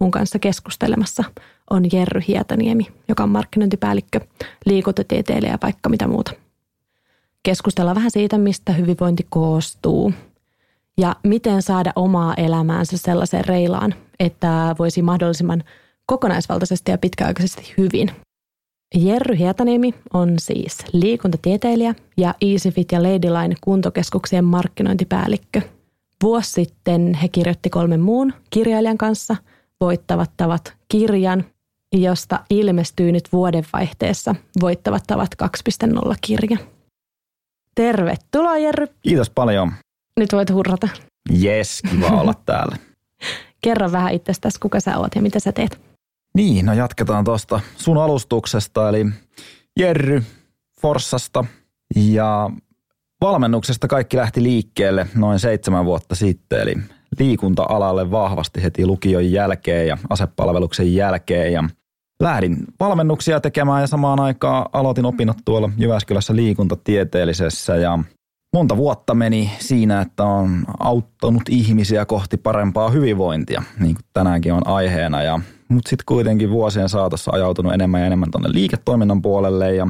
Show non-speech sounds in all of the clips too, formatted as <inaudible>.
Mun kanssa keskustelemassa on Jerry Hietaniemi, joka on markkinointipäällikkö, liikuntatieteilijä ja vaikka mitä muuta. Keskustellaan vähän siitä, mistä hyvinvointi koostuu – ja miten saada omaa elämäänsä sellaiseen reilaan, että voisi mahdollisimman kokonaisvaltaisesti ja pitkäaikaisesti hyvin. Jerry Hietaniemi on siis liikuntatieteilijä ja EasyFit ja Ladyline kuntokeskuksien markkinointipäällikkö. Vuosi sitten he kirjoitti kolmen muun kirjailijan kanssa Voittavat tavat kirjan, josta ilmestyy nyt vuodenvaihteessa Voittavat tavat 2.0 kirja. Tervetuloa Jerry. Kiitos paljon. Nyt voit hurrata. Jes, kiva olla <laughs> täällä. Kerro vähän itsestäsi, kuka sä oot ja mitä sä teet. Niin, no jatketaan tuosta sun alustuksesta, eli Jerry Forssasta. Ja valmennuksesta kaikki lähti liikkeelle noin seitsemän vuotta sitten, eli liikunta-alalle vahvasti heti lukion jälkeen ja asepalveluksen jälkeen. Ja lähdin valmennuksia tekemään ja samaan aikaan aloitin opinnot tuolla Jyväskylässä liikuntatieteellisessä ja monta vuotta meni siinä, että on auttanut ihmisiä kohti parempaa hyvinvointia, niin kuin tänäänkin on aiheena. Ja, mutta sitten kuitenkin vuosien saatossa ajautunut enemmän ja enemmän tuonne liiketoiminnan puolelle ja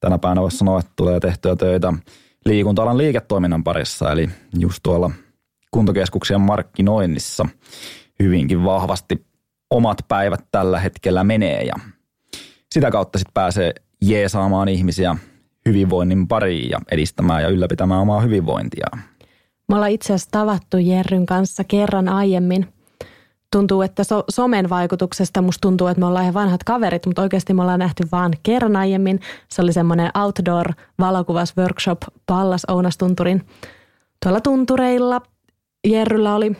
tänä päivänä voisi sanoa, että tulee tehtyä töitä liikunta-alan liiketoiminnan parissa, eli just tuolla kuntokeskuksien markkinoinnissa hyvinkin vahvasti omat päivät tällä hetkellä menee ja sitä kautta sitten pääsee jeesaamaan ihmisiä hyvinvoinnin pariin ja edistämään ja ylläpitämään omaa hyvinvointia. Me ollaan itse asiassa tavattu Jerryn kanssa kerran aiemmin. Tuntuu, että so- somen vaikutuksesta musta tuntuu, että me ollaan ihan vanhat kaverit, mutta oikeasti me ollaan nähty vaan kerran aiemmin. Se oli semmoinen outdoor valokuvasworkshop Pallas Ounastunturin tuolla tuntureilla. Jerryllä oli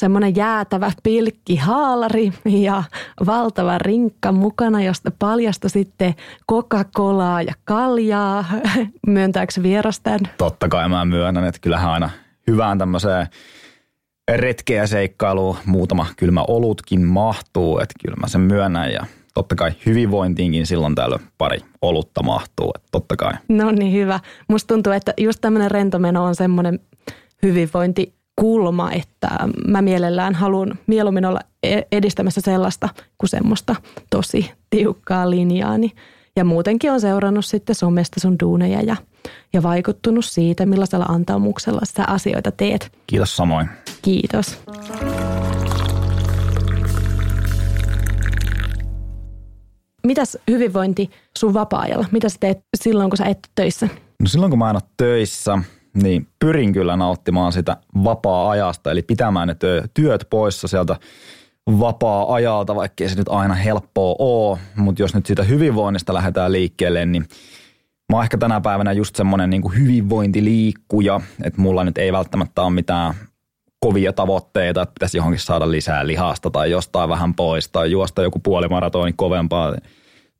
semmoinen jäätävä pilkkihaalari ja valtava rinkka mukana, josta paljastui sitten Coca-Colaa ja kaljaa. <laughs> Myöntääkö vierastaan? Totta kai mä myönnän, että kyllähän aina hyvään tämmöiseen retkeä seikkailuun muutama kylmä olutkin mahtuu, että kyllä mä sen myönnän ja totta kai hyvinvointiinkin silloin täällä pari olutta mahtuu, että totta kai. No niin, hyvä. Musta tuntuu, että just tämmöinen rentomeno on semmoinen hyvinvointi kulma, että mä mielellään haluan mieluummin olla e- edistämässä sellaista kuin semmoista tosi tiukkaa linjaani. Ja muutenkin on seurannut sitten somesta sun duuneja ja, ja vaikuttunut siitä, millaisella antaumuksella sä asioita teet. Kiitos samoin. Kiitos. Mitäs hyvinvointi sun vapaa-ajalla? Mitä sä teet silloin, kun sä et töissä? No silloin, kun mä en ole töissä, niin. Pyrin kyllä nauttimaan sitä vapaa-ajasta, eli pitämään ne työt poissa sieltä vapaa-ajalta, vaikkei se nyt aina helppoa ole, mutta jos nyt siitä hyvinvoinnista lähdetään liikkeelle, niin mä oon ehkä tänä päivänä just semmoinen niin hyvinvointiliikkuja, että mulla nyt ei välttämättä ole mitään kovia tavoitteita, että pitäisi johonkin saada lisää lihasta tai jostain vähän pois tai juosta joku puolimaratoni kovempaa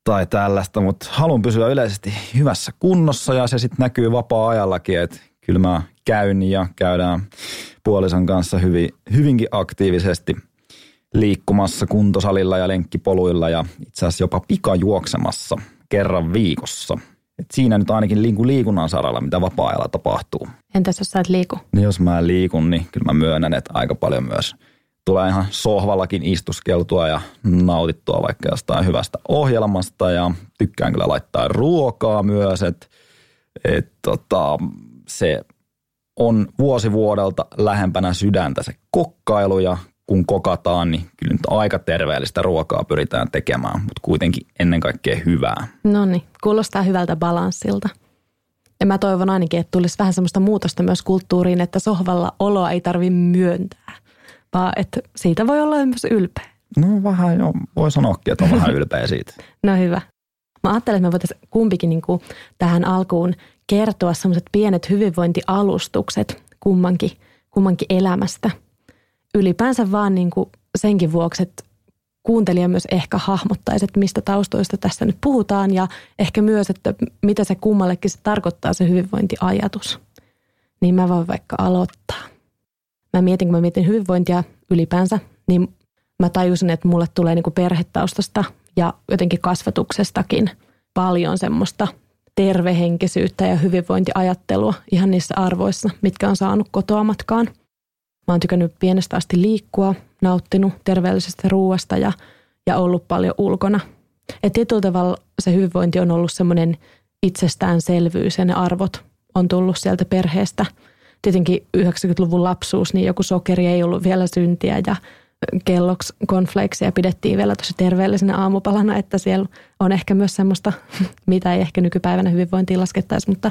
tai tällaista, mutta haluan pysyä yleisesti hyvässä kunnossa ja se sitten näkyy vapaa-ajallakin, että kyllä mä käyn ja käydään puolison kanssa hyvin, hyvinkin aktiivisesti liikkumassa kuntosalilla ja lenkkipoluilla ja itse asiassa jopa pikajuoksemassa kerran viikossa. Et siinä nyt ainakin liikun liikunnan saralla, mitä vapaa-ajalla tapahtuu. Entäs jos sä et liiku? Niin jos mä liikun, niin kyllä mä myönnän, että aika paljon myös tulee ihan sohvallakin istuskeltua ja nautittua vaikka jostain hyvästä ohjelmasta ja tykkään kyllä laittaa ruokaa myös, että et tota, se on vuosi vuodelta lähempänä sydäntä se kokkailu ja kun kokataan, niin kyllä nyt aika terveellistä ruokaa pyritään tekemään, mutta kuitenkin ennen kaikkea hyvää. No niin, kuulostaa hyvältä balanssilta. Ja mä toivon ainakin, että tulisi vähän semmoista muutosta myös kulttuuriin, että sohvalla oloa ei tarvi myöntää, vaan että siitä voi olla myös ylpeä. No vähän jo, voi sanoakin, että on vähän <laughs> ylpeä siitä. no hyvä. Mä ajattelen, että me voitaisiin kumpikin niin kuin tähän alkuun kertoa semmoiset pienet hyvinvointialustukset kummankin, kummankin elämästä. Ylipäänsä vaan niin kuin senkin vuoksi, että kuuntelija myös ehkä hahmottaisi, että mistä taustoista tässä nyt puhutaan ja ehkä myös, että mitä se kummallekin se tarkoittaa se hyvinvointiajatus. Niin mä voin vaikka aloittaa. Mä mietin, kun mä mietin hyvinvointia ylipäänsä, niin mä tajusin, että mulle tulee niin kuin perhetaustasta ja jotenkin kasvatuksestakin paljon semmoista tervehenkisyyttä ja hyvinvointiajattelua ihan niissä arvoissa, mitkä on saanut kotoa matkaan. Mä oon tykännyt pienestä asti liikkua, nauttinut terveellisestä ruoasta ja, ja ollut paljon ulkona. Et tietyllä tavalla se hyvinvointi on ollut semmoinen itsestäänselvyys ja ne arvot on tullut sieltä perheestä. Tietenkin 90-luvun lapsuus, niin joku sokeri ei ollut vielä syntiä ja kelloksi konfleiksia pidettiin vielä tosi terveellisenä aamupalana, että siellä on ehkä myös semmoista, <laughs> mitä ei ehkä nykypäivänä hyvinvointiin laskettaisi, mutta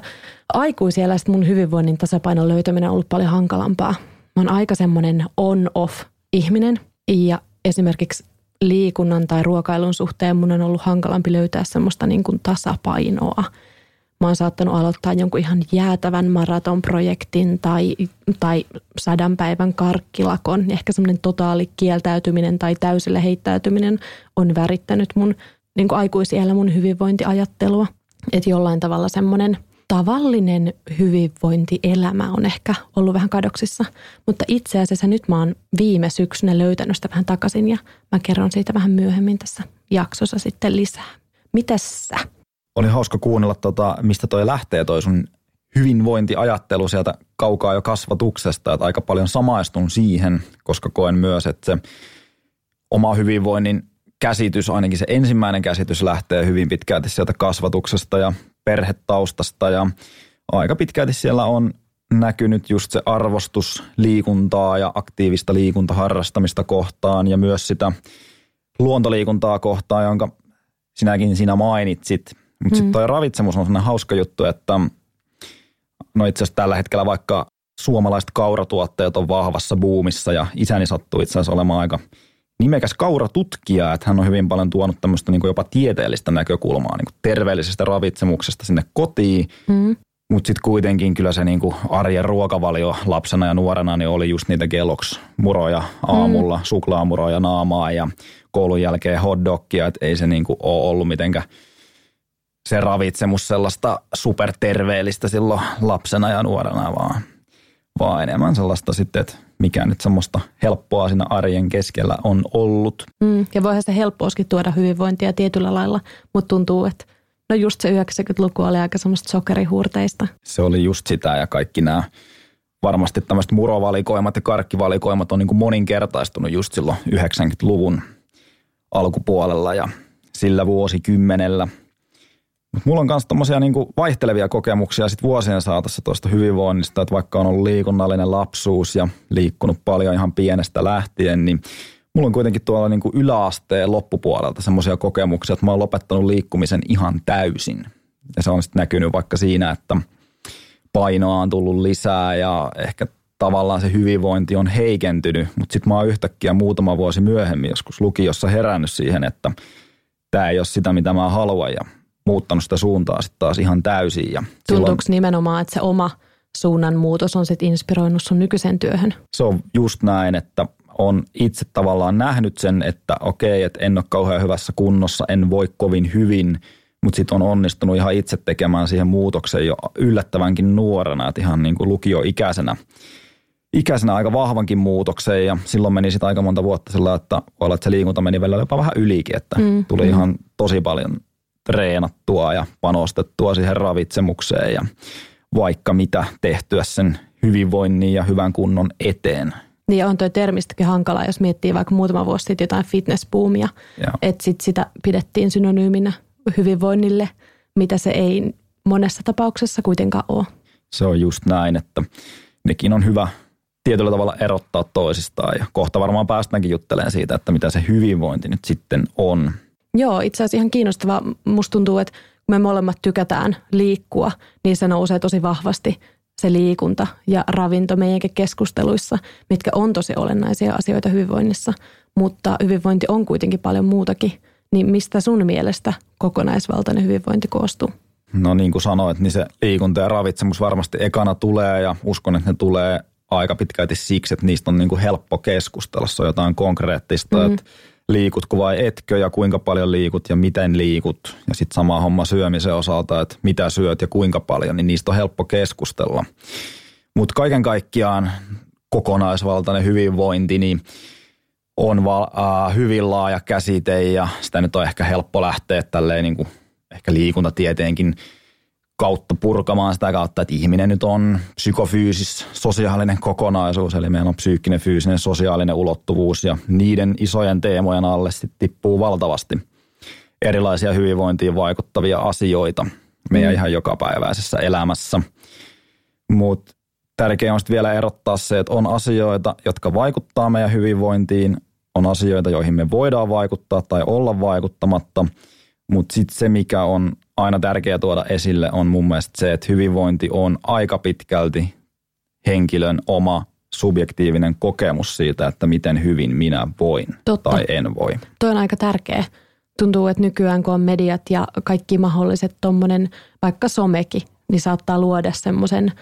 aikuisiellä mun hyvinvoinnin tasapainon löytäminen on ollut paljon hankalampaa. Mä oon aika semmoinen on-off ihminen ja esimerkiksi liikunnan tai ruokailun suhteen mun on ollut hankalampi löytää semmoista niin kuin tasapainoa – Mä oon saattanut aloittaa jonkun ihan jäätävän maratonprojektin tai, tai sadan päivän karkkilakon. Ehkä semmoinen totaali kieltäytyminen tai täysille heittäytyminen on värittänyt mun niin kuin aikuisiellä mun hyvinvointiajattelua. Että jollain tavalla semmoinen tavallinen hyvinvointielämä on ehkä ollut vähän kadoksissa. Mutta itse asiassa nyt mä oon viime syksynä löytänyt sitä vähän takaisin ja mä kerron siitä vähän myöhemmin tässä jaksossa sitten lisää. Mitäs sä? Oli hauska kuunnella, tota, mistä toi lähtee toi sun hyvinvointiajattelu sieltä kaukaa jo kasvatuksesta, että aika paljon samaistun siihen, koska koen myös, että se oma hyvinvoinnin käsitys, ainakin se ensimmäinen käsitys lähtee hyvin pitkälti sieltä kasvatuksesta ja perhetaustasta ja aika pitkälti siellä on näkynyt just se arvostus liikuntaa ja aktiivista liikuntaharrastamista kohtaan ja myös sitä luontoliikuntaa kohtaan, jonka sinäkin siinä mainitsit. Mutta mm. sitten toi ravitsemus on sellainen hauska juttu, että no itse asiassa tällä hetkellä vaikka suomalaiset kauratuotteet on vahvassa buumissa ja isäni sattuu itse asiassa olemaan aika nimekäs kauratutkija, että hän on hyvin paljon tuonut tämmöistä niin jopa tieteellistä näkökulmaa niin terveellisestä ravitsemuksesta sinne kotiin. Mm. Mutta sitten kuitenkin kyllä se niinku arjen ruokavalio lapsena ja nuorena niin oli just niitä geloks muroja aamulla, mm. suklaamuroja naamaa ja koulun jälkeen hotdogia, että ei se niinku ole ollut mitenkään – se ravitsemus sellaista superterveellistä silloin lapsena ja nuorena, vaan, vaan enemmän sellaista sitten, että mikä nyt semmoista helppoa siinä arjen keskellä on ollut. Mm, ja voihan se helppouskin tuoda hyvinvointia tietyllä lailla, mutta tuntuu, että no just se 90-luku oli aika semmoista sokerihuurteista. Se oli just sitä ja kaikki nämä varmasti tämmöiset murovalikoimat ja karkkivalikoimat on niin kuin moninkertaistunut just silloin 90-luvun alkupuolella ja sillä vuosikymmenellä – mutta mulla on myös tommosia niinku vaihtelevia kokemuksia sit vuosien saatossa tuosta hyvinvoinnista, että vaikka on ollut liikunnallinen lapsuus ja liikkunut paljon ihan pienestä lähtien, niin mulla on kuitenkin tuolla niinku yläasteen loppupuolelta semmoisia kokemuksia, että mä oon lopettanut liikkumisen ihan täysin. Ja se on sitten näkynyt vaikka siinä, että painoa on tullut lisää ja ehkä tavallaan se hyvinvointi on heikentynyt, mutta sitten mä oon yhtäkkiä muutama vuosi myöhemmin joskus lukiossa herännyt siihen, että tämä ei ole sitä, mitä mä haluan ja muuttanut sitä suuntaa sitten taas ihan täysin. Ja Tuntuuko silloin, nimenomaan, että se oma suunnan muutos on sitten inspiroinut sun nykyisen työhön? Se on just näin, että on itse tavallaan nähnyt sen, että okei, että en ole kauhean hyvässä kunnossa, en voi kovin hyvin, mutta sitten on onnistunut ihan itse tekemään siihen muutoksen jo yllättävänkin nuorena, että ihan niin kuin lukioikäisenä ikäisenä aika vahvankin muutokseen ja silloin meni sitten aika monta vuotta sillä, että voi olla, että se liikunta meni välillä jopa vähän ylikin, että mm, tuli mm. ihan tosi paljon treenattua ja panostettua siihen ravitsemukseen ja vaikka mitä tehtyä sen hyvinvoinnin ja hyvän kunnon eteen. Niin on tuo termistäkin hankala, jos miettii vaikka muutama vuosi sitten jotain fitnessboomia, että sit sitä pidettiin synonyyminä hyvinvoinnille, mitä se ei monessa tapauksessa kuitenkaan ole. Se on just näin, että nekin on hyvä tietyllä tavalla erottaa toisistaan ja kohta varmaan päästäänkin juttelemaan siitä, että mitä se hyvinvointi nyt sitten on. Joo, itse asiassa ihan kiinnostavaa. Musta tuntuu, että kun me molemmat tykätään liikkua, niin se nousee tosi vahvasti se liikunta ja ravinto meidänkin keskusteluissa, mitkä on tosi olennaisia asioita hyvinvoinnissa. Mutta hyvinvointi on kuitenkin paljon muutakin. Niin mistä sun mielestä kokonaisvaltainen hyvinvointi koostuu? No niin kuin sanoit, niin se liikunta ja ravitsemus varmasti ekana tulee ja uskon, että ne tulee aika pitkälti siksi, että niistä on niin kuin helppo keskustella. Se on jotain konkreettista, mm-hmm. että liikutko vai etkö ja kuinka paljon liikut ja miten liikut. Ja sitten sama homma syömisen osalta, että mitä syöt ja kuinka paljon, niin niistä on helppo keskustella. Mutta kaiken kaikkiaan kokonaisvaltainen hyvinvointi, niin on val, äh, hyvin laaja käsite ja sitä nyt on ehkä helppo lähteä tälleen niin kuin ehkä liikuntatieteenkin kautta purkamaan sitä kautta, että ihminen nyt on psykofyysis, sosiaalinen kokonaisuus, eli meillä on psyykkinen, fyysinen, sosiaalinen ulottuvuus ja niiden isojen teemojen alle sitten tippuu valtavasti erilaisia hyvinvointiin vaikuttavia asioita meidän mm. ihan jokapäiväisessä elämässä. Mutta tärkeää on vielä erottaa se, että on asioita, jotka vaikuttaa meidän hyvinvointiin, on asioita, joihin me voidaan vaikuttaa tai olla vaikuttamatta, mutta sitten se, mikä on aina tärkeää tuoda esille, on mun mielestä se, että hyvinvointi on aika pitkälti henkilön oma subjektiivinen kokemus siitä, että miten hyvin minä voin Totta. tai en voi. Tuo on aika tärkeä. Tuntuu, että nykyään kun on mediat ja kaikki mahdolliset tuommoinen, vaikka somekin, niin saattaa luoda semmoisen –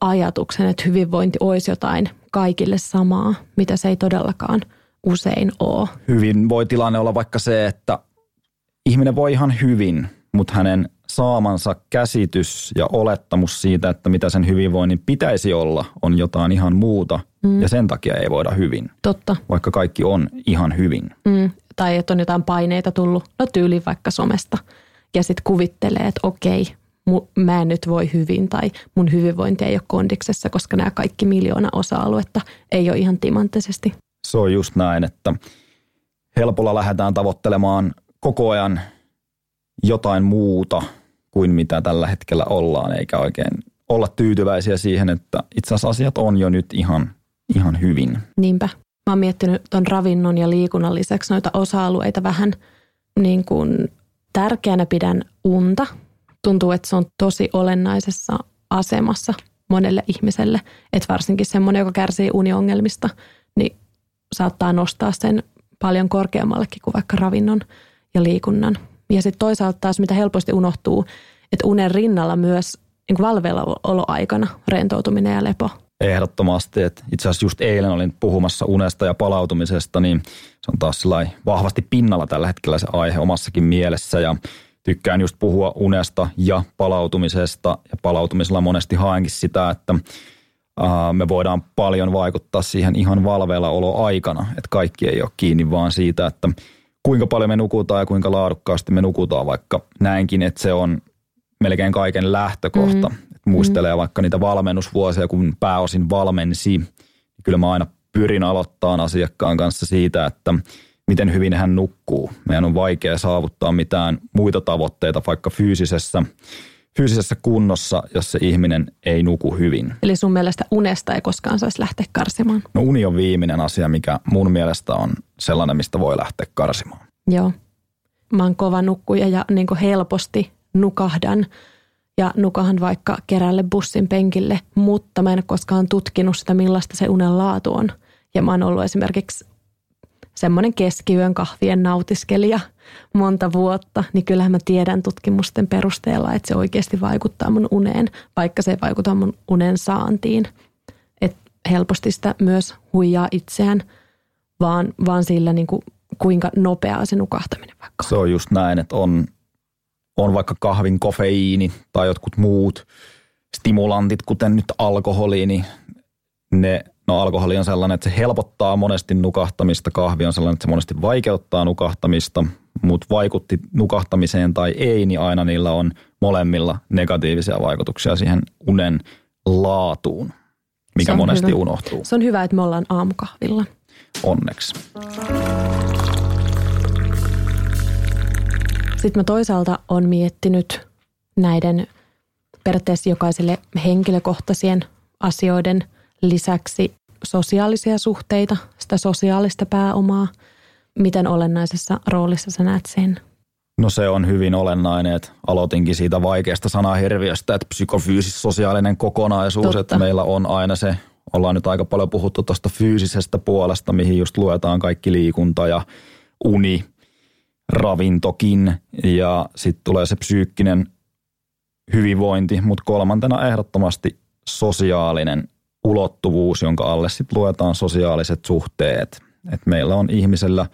ajatuksen, että hyvinvointi olisi jotain kaikille samaa, mitä se ei todellakaan usein ole. Hyvin voi tilanne olla vaikka se, että ihminen voi ihan hyvin, mutta hänen saamansa käsitys ja olettamus siitä, että mitä sen hyvinvoinnin pitäisi olla, on jotain ihan muuta. Mm. Ja sen takia ei voida hyvin. Totta. Vaikka kaikki on ihan hyvin. Mm. Tai että on jotain paineita tullut, no tyyli vaikka somesta. Ja sitten kuvittelee, että okei, mä en nyt voi hyvin tai mun hyvinvointi ei ole kondiksessa, koska nämä kaikki miljoona osa-aluetta ei ole ihan timanttisesti. Se on just näin, että helpolla lähdetään tavoittelemaan koko ajan jotain muuta kuin mitä tällä hetkellä ollaan, eikä oikein olla tyytyväisiä siihen, että itse asiassa asiat on jo nyt ihan, ihan hyvin. Niinpä. Mä oon miettinyt ton ravinnon ja liikunnan lisäksi noita osa-alueita vähän niin kuin tärkeänä pidän unta – tuntuu, että se on tosi olennaisessa asemassa monelle ihmiselle. Että varsinkin semmoinen, joka kärsii uniongelmista, niin saattaa nostaa sen paljon korkeammallekin kuin vaikka ravinnon ja liikunnan. Ja sitten toisaalta taas, mitä helposti unohtuu, että unen rinnalla myös niin valveillaoloaikana rentoutuminen ja lepo. Ehdottomasti. Että itse asiassa just eilen olin puhumassa unesta ja palautumisesta, niin se on taas vahvasti pinnalla tällä hetkellä se aihe omassakin mielessä. Ja tykkään just puhua unesta ja palautumisesta. Ja palautumisella monesti haenkin sitä, että me voidaan paljon vaikuttaa siihen ihan valveilla olo aikana. Että kaikki ei ole kiinni vaan siitä, että kuinka paljon me nukutaan ja kuinka laadukkaasti me nukutaan, vaikka näinkin, että se on melkein kaiken lähtökohta. Mm. Et muistelee mm. vaikka niitä valmennusvuosia, kun pääosin valmensi. Niin kyllä mä aina pyrin aloittamaan asiakkaan kanssa siitä, että – miten hyvin hän nukkuu. Meidän on vaikea saavuttaa mitään muita tavoitteita vaikka fyysisessä, fyysisessä kunnossa, jos se ihminen ei nuku hyvin. Eli sun mielestä unesta ei koskaan saisi lähteä karsimaan? No uni on viimeinen asia, mikä mun mielestä on sellainen, mistä voi lähteä karsimaan. Joo. Mä oon kova nukkuja ja niin helposti nukahdan ja nukahan vaikka kerälle bussin penkille, mutta mä en koskaan tutkinut sitä, millaista se unen laatu on. Ja mä oon ollut esimerkiksi semmoinen keskiyön kahvien nautiskelija monta vuotta, niin kyllähän mä tiedän tutkimusten perusteella, että se oikeasti vaikuttaa mun uneen, vaikka se ei vaikuta mun unen saantiin. Et helposti sitä myös huijaa itseään, vaan, vaan sillä niin kuin, kuinka nopeaa se nukahtaminen vaikka Se on just näin, että on, on vaikka kahvin kofeiini tai jotkut muut stimulantit, kuten nyt alkoholi, niin ne No alkoholi on sellainen, että se helpottaa monesti nukahtamista, kahvi on sellainen, että se monesti vaikeuttaa nukahtamista, mutta vaikutti nukahtamiseen tai ei, niin aina niillä on molemmilla negatiivisia vaikutuksia siihen unen laatuun, mikä monesti hyvä. unohtuu. Se on hyvä, että me ollaan aamukahvilla. Onneksi. Sitten mä toisaalta on miettinyt näiden periaatteessa jokaiselle henkilökohtaisien asioiden – lisäksi sosiaalisia suhteita, sitä sosiaalista pääomaa. Miten olennaisessa roolissa sä näet sen? No se on hyvin olennainen, että aloitinkin siitä vaikeasta sanahirviöstä, että psykofyysis sosiaalinen kokonaisuus, Totta. että meillä on aina se, ollaan nyt aika paljon puhuttu tuosta fyysisestä puolesta, mihin just luetaan kaikki liikunta ja uni, ravintokin ja sitten tulee se psyykkinen hyvinvointi, mutta kolmantena ehdottomasti sosiaalinen ulottuvuus, jonka alle sitten luetaan sosiaaliset suhteet. Et meillä on ihmisellä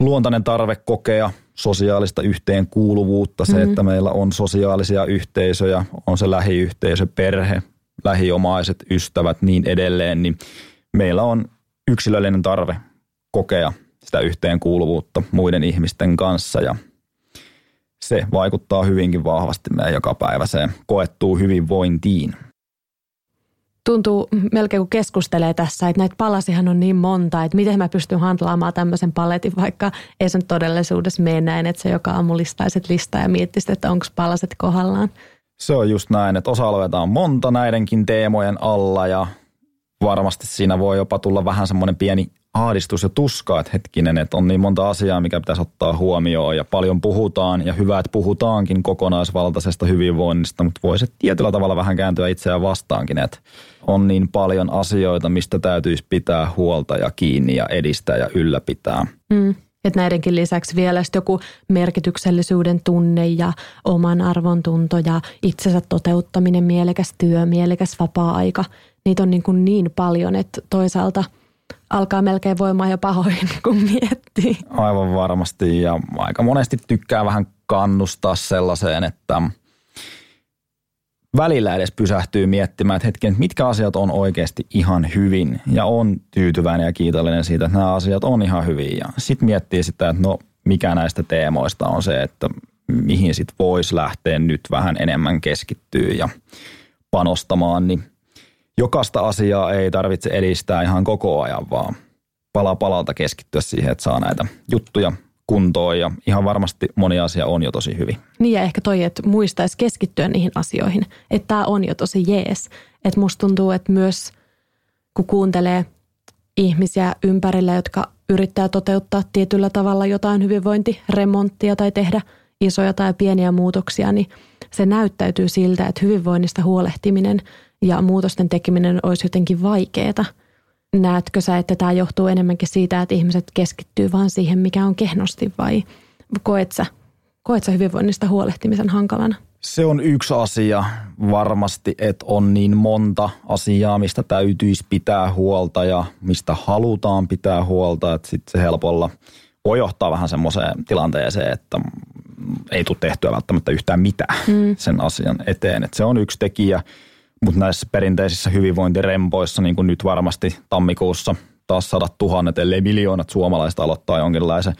luontainen tarve kokea sosiaalista yhteenkuuluvuutta, se, mm-hmm. että meillä on sosiaalisia yhteisöjä, on se lähiyhteisö, perhe, lähiomaiset, ystävät, niin edelleen, niin meillä on yksilöllinen tarve kokea sitä yhteenkuuluvuutta muiden ihmisten kanssa ja se vaikuttaa hyvinkin vahvasti meidän jokapäiväiseen koettuu hyvinvointiin. Tuntuu melkein kun keskustelee tässä, että näitä palasihan on niin monta, että miten mä pystyn handlaamaan tämmöisen paletin, vaikka ei sen todellisuudessa mene näin, että se joka aamu listaiset listaa ja miettisit, että onko palaset kohdallaan. Se on just näin, että osa-alueita on monta näidenkin teemojen alla ja varmasti siinä voi jopa tulla vähän semmoinen pieni ahdistus ja tuska, että hetkinen, että on niin monta asiaa, mikä pitäisi ottaa huomioon ja paljon puhutaan ja hyvä, että puhutaankin kokonaisvaltaisesta hyvinvoinnista, mutta voisi tietyllä tavalla vähän kääntyä itseään vastaankin, että on niin paljon asioita, mistä täytyisi pitää huolta ja kiinni ja edistää ja ylläpitää. Mm. Että näidenkin lisäksi vielä joku merkityksellisyyden tunne ja oman arvon tunto ja itsensä toteuttaminen, mielekäs työ, mielekäs vapaa-aika. Niitä on niin, kuin niin paljon, että toisaalta – alkaa melkein voimaan jo pahoin, <laughs> kun miettii. Aivan varmasti ja aika monesti tykkää vähän kannustaa sellaiseen, että välillä edes pysähtyy miettimään, että hetken, mitkä asiat on oikeasti ihan hyvin ja on tyytyväinen ja kiitollinen siitä, että nämä asiat on ihan hyvin. Ja sitten miettii sitä, että no mikä näistä teemoista on se, että mihin sitten voisi lähteä nyt vähän enemmän keskittyä ja panostamaan, niin jokaista asiaa ei tarvitse edistää ihan koko ajan, vaan pala palalta keskittyä siihen, että saa näitä juttuja kuntoon ja ihan varmasti moni asia on jo tosi hyvin. Niin ja ehkä toi, että muistaisi keskittyä niihin asioihin, että tämä on jo tosi jees. Että musta tuntuu, että myös kun kuuntelee ihmisiä ympärillä, jotka yrittää toteuttaa tietyllä tavalla jotain hyvinvointiremonttia tai tehdä isoja tai pieniä muutoksia, niin se näyttäytyy siltä, että hyvinvoinnista huolehtiminen – ja muutosten tekeminen olisi jotenkin vaikeaa. Näetkö sä, että tämä johtuu enemmänkin siitä, että ihmiset keskittyy vain siihen, mikä on kehnosti vai koet sä, koet sä hyvinvoinnista huolehtimisen hankalana? Se on yksi asia varmasti, että on niin monta asiaa, mistä täytyisi pitää huolta ja mistä halutaan pitää huolta, että sitten se helpolla voi johtaa vähän semmoiseen tilanteeseen, että ei tule tehtyä välttämättä yhtään mitään mm. sen asian eteen. Että se on yksi tekijä. Mutta näissä perinteisissä hyvinvointirempoissa, niin kuin nyt varmasti tammikuussa taas sadat tuhannet, ellei miljoonat suomalaiset aloittaa jonkinlaisen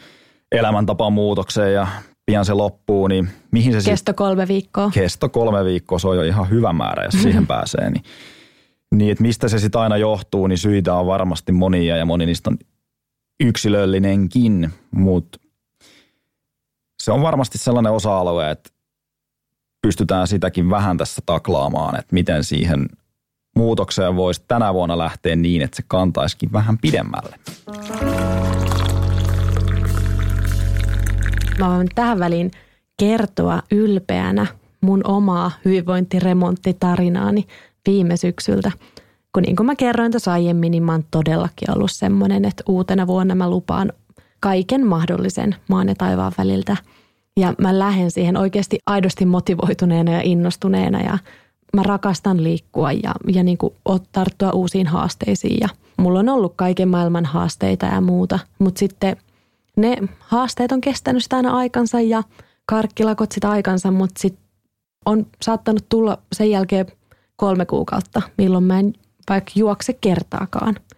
elämäntapaan muutokseen ja pian se loppuu, niin mihin se Kesto kolme viikkoa. Kesto kolme viikkoa, se on jo ihan hyvä määrä, jos siihen <laughs> pääsee. Niin, niin että mistä se sitten aina johtuu, niin syitä on varmasti monia ja moni niistä on yksilöllinenkin, mutta se on varmasti sellainen osa-alue, että pystytään sitäkin vähän tässä taklaamaan, että miten siihen muutokseen voisi tänä vuonna lähteä niin, että se kantaisikin vähän pidemmälle. Mä voin tähän väliin kertoa ylpeänä mun omaa hyvinvointiremonttitarinaani viime syksyltä. Kun niin kuin mä kerroin tuossa aiemmin, niin mä oon todellakin ollut semmoinen, että uutena vuonna mä lupaan kaiken mahdollisen maan ja taivaan väliltä – ja mä lähden siihen oikeasti aidosti motivoituneena ja innostuneena ja mä rakastan liikkua ja, ja niin kuin tarttua uusiin haasteisiin. Ja mulla on ollut kaiken maailman haasteita ja muuta, mutta sitten ne haasteet on kestänyt sitä aina aikansa ja karkkilakot sitä aikansa, mutta sitten on saattanut tulla sen jälkeen kolme kuukautta, milloin mä en vaikka juokse kertaakaan –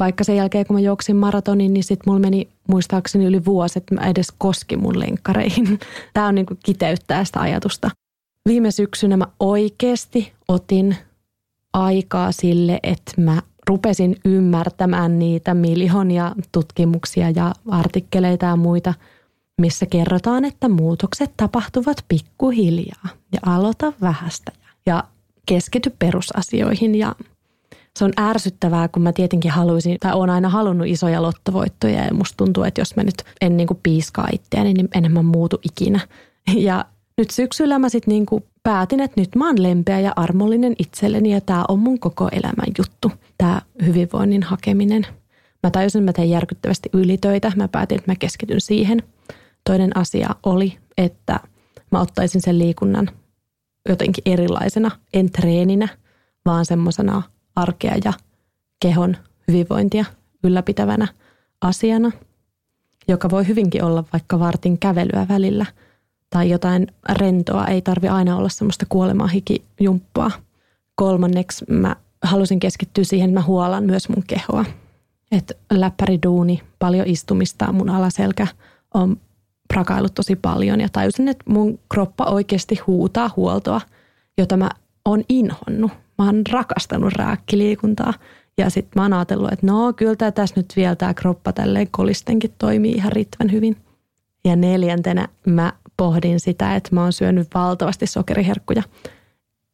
vaikka sen jälkeen, kun mä juoksin maratonin, niin sitten mulla meni muistaakseni yli vuosi, että mä edes koski mun lenkkareihin. <laughs> Tämä on niin kuin kiteyttää sitä ajatusta. Viime syksynä mä oikeasti otin aikaa sille, että mä rupesin ymmärtämään niitä miljoonia tutkimuksia ja artikkeleita ja muita, missä kerrotaan, että muutokset tapahtuvat pikkuhiljaa ja aloita vähästä ja keskity perusasioihin ja se on ärsyttävää, kun mä tietenkin haluaisin, tai olen aina halunnut isoja lottovoittoja ja musta tuntuu, että jos mä nyt en niin kuin piiskaa itseäni, niin enemmän muutu ikinä. <laughs> Ja nyt syksyllä mä sitten niin kuin päätin, että nyt mä oon lempeä ja armollinen itselleni ja tämä on mun koko elämän juttu, tämä hyvinvoinnin hakeminen. Mä tajusin, että mä teen järkyttävästi ylitöitä. Mä päätin, että mä keskityn siihen. Toinen asia oli, että mä ottaisin sen liikunnan jotenkin erilaisena, en treeninä, vaan semmoisena arkea ja kehon hyvinvointia ylläpitävänä asiana. joka voi hyvinkin olla vaikka vartin kävelyä välillä tai jotain rentoa. Ei tarvi aina olla semmoista kuolemaa hikijumppaa. Kolmanneksi mä halusin keskittyä siihen, että mä huolan myös mun kehoa. Että läppäriduuni, paljon istumista, mun alaselkä on prakailut tosi paljon ja tajusin, että mun kroppa oikeasti huutaa huoltoa, jota mä oon inhonnut. Mä oon rakastanut rääkkiliikuntaa ja sitten mä oon ajatellut, että no kyllä tää tässä nyt vielä tämä kroppa tälleen kolistenkin toimii ihan riittävän hyvin. Ja neljäntenä mä pohdin sitä, että mä oon syönyt valtavasti sokeriherkkuja.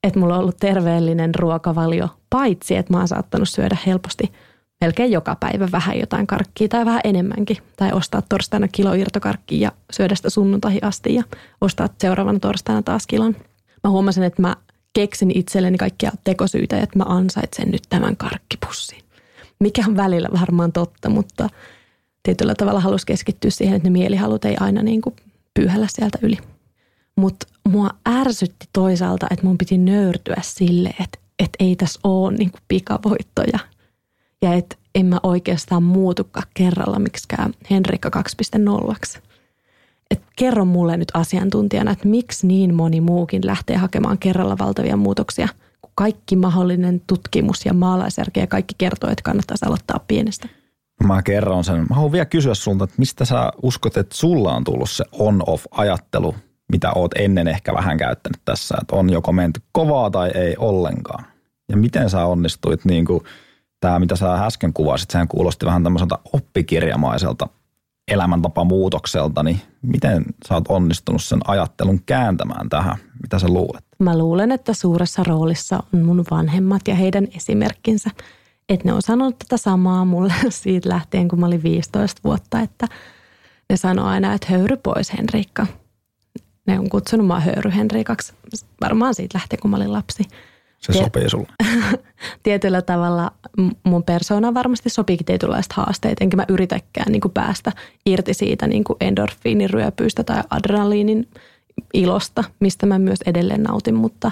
Että mulla on ollut terveellinen ruokavalio, paitsi että mä oon saattanut syödä helposti melkein joka päivä vähän jotain karkkia tai vähän enemmänkin. Tai ostaa torstaina kilo irtokarkkia ja syödä sitä sunnuntaihin asti ja ostaa seuraavana torstaina taas kilon. Mä huomasin, että mä keksin itselleni kaikkia tekosyitä, että mä ansaitsen nyt tämän karkkipussin. Mikä on välillä varmaan totta, mutta tietyllä tavalla halus keskittyä siihen, että ne mielihalut ei aina niin kuin pyyhällä sieltä yli. Mutta mua ärsytti toisaalta, että mun piti nöyrtyä sille, että, että ei tässä ole niin kuin pikavoittoja. Ja että en mä oikeastaan muutukaan kerralla miksikään Henrikka 2.0 et kerro mulle nyt asiantuntijana, että miksi niin moni muukin lähtee hakemaan kerralla valtavia muutoksia, kun kaikki mahdollinen tutkimus ja maalaisjärki ja kaikki kertoo, että kannattaisi aloittaa pienestä. Mä kerron sen. Mä haluan vielä kysyä sulta, että mistä sä uskot, että sulla on tullut se on-off-ajattelu, mitä oot ennen ehkä vähän käyttänyt tässä, että on joko menty kovaa tai ei ollenkaan. Ja miten sä onnistuit niin kuin tämä, mitä sä äsken kuvasit, sehän kuulosti vähän tämmöiseltä oppikirjamaiselta elämäntapamuutokselta, niin miten sä oot onnistunut sen ajattelun kääntämään tähän? Mitä sä luulet? Mä luulen, että suuressa roolissa on mun vanhemmat ja heidän esimerkkinsä. Että ne on sanonut tätä samaa mulle <laughs> siitä lähtien, kun mä olin 15 vuotta, että ne sanoo aina, että höyry pois Henriikka. Ne on kutsunut mua höyry Henriikaksi varmaan siitä lähtien, kun mä olin lapsi. Se Tiet- sopii sulle. <laughs> tietyllä tavalla mun persoonaan varmasti sopiikin tietynlaiset haasteet, enkä mä yritäkään niin kuin päästä irti siitä niin kuin endorfiiniryöpyistä tai adrenaliinin ilosta, mistä mä myös edelleen nautin, mutta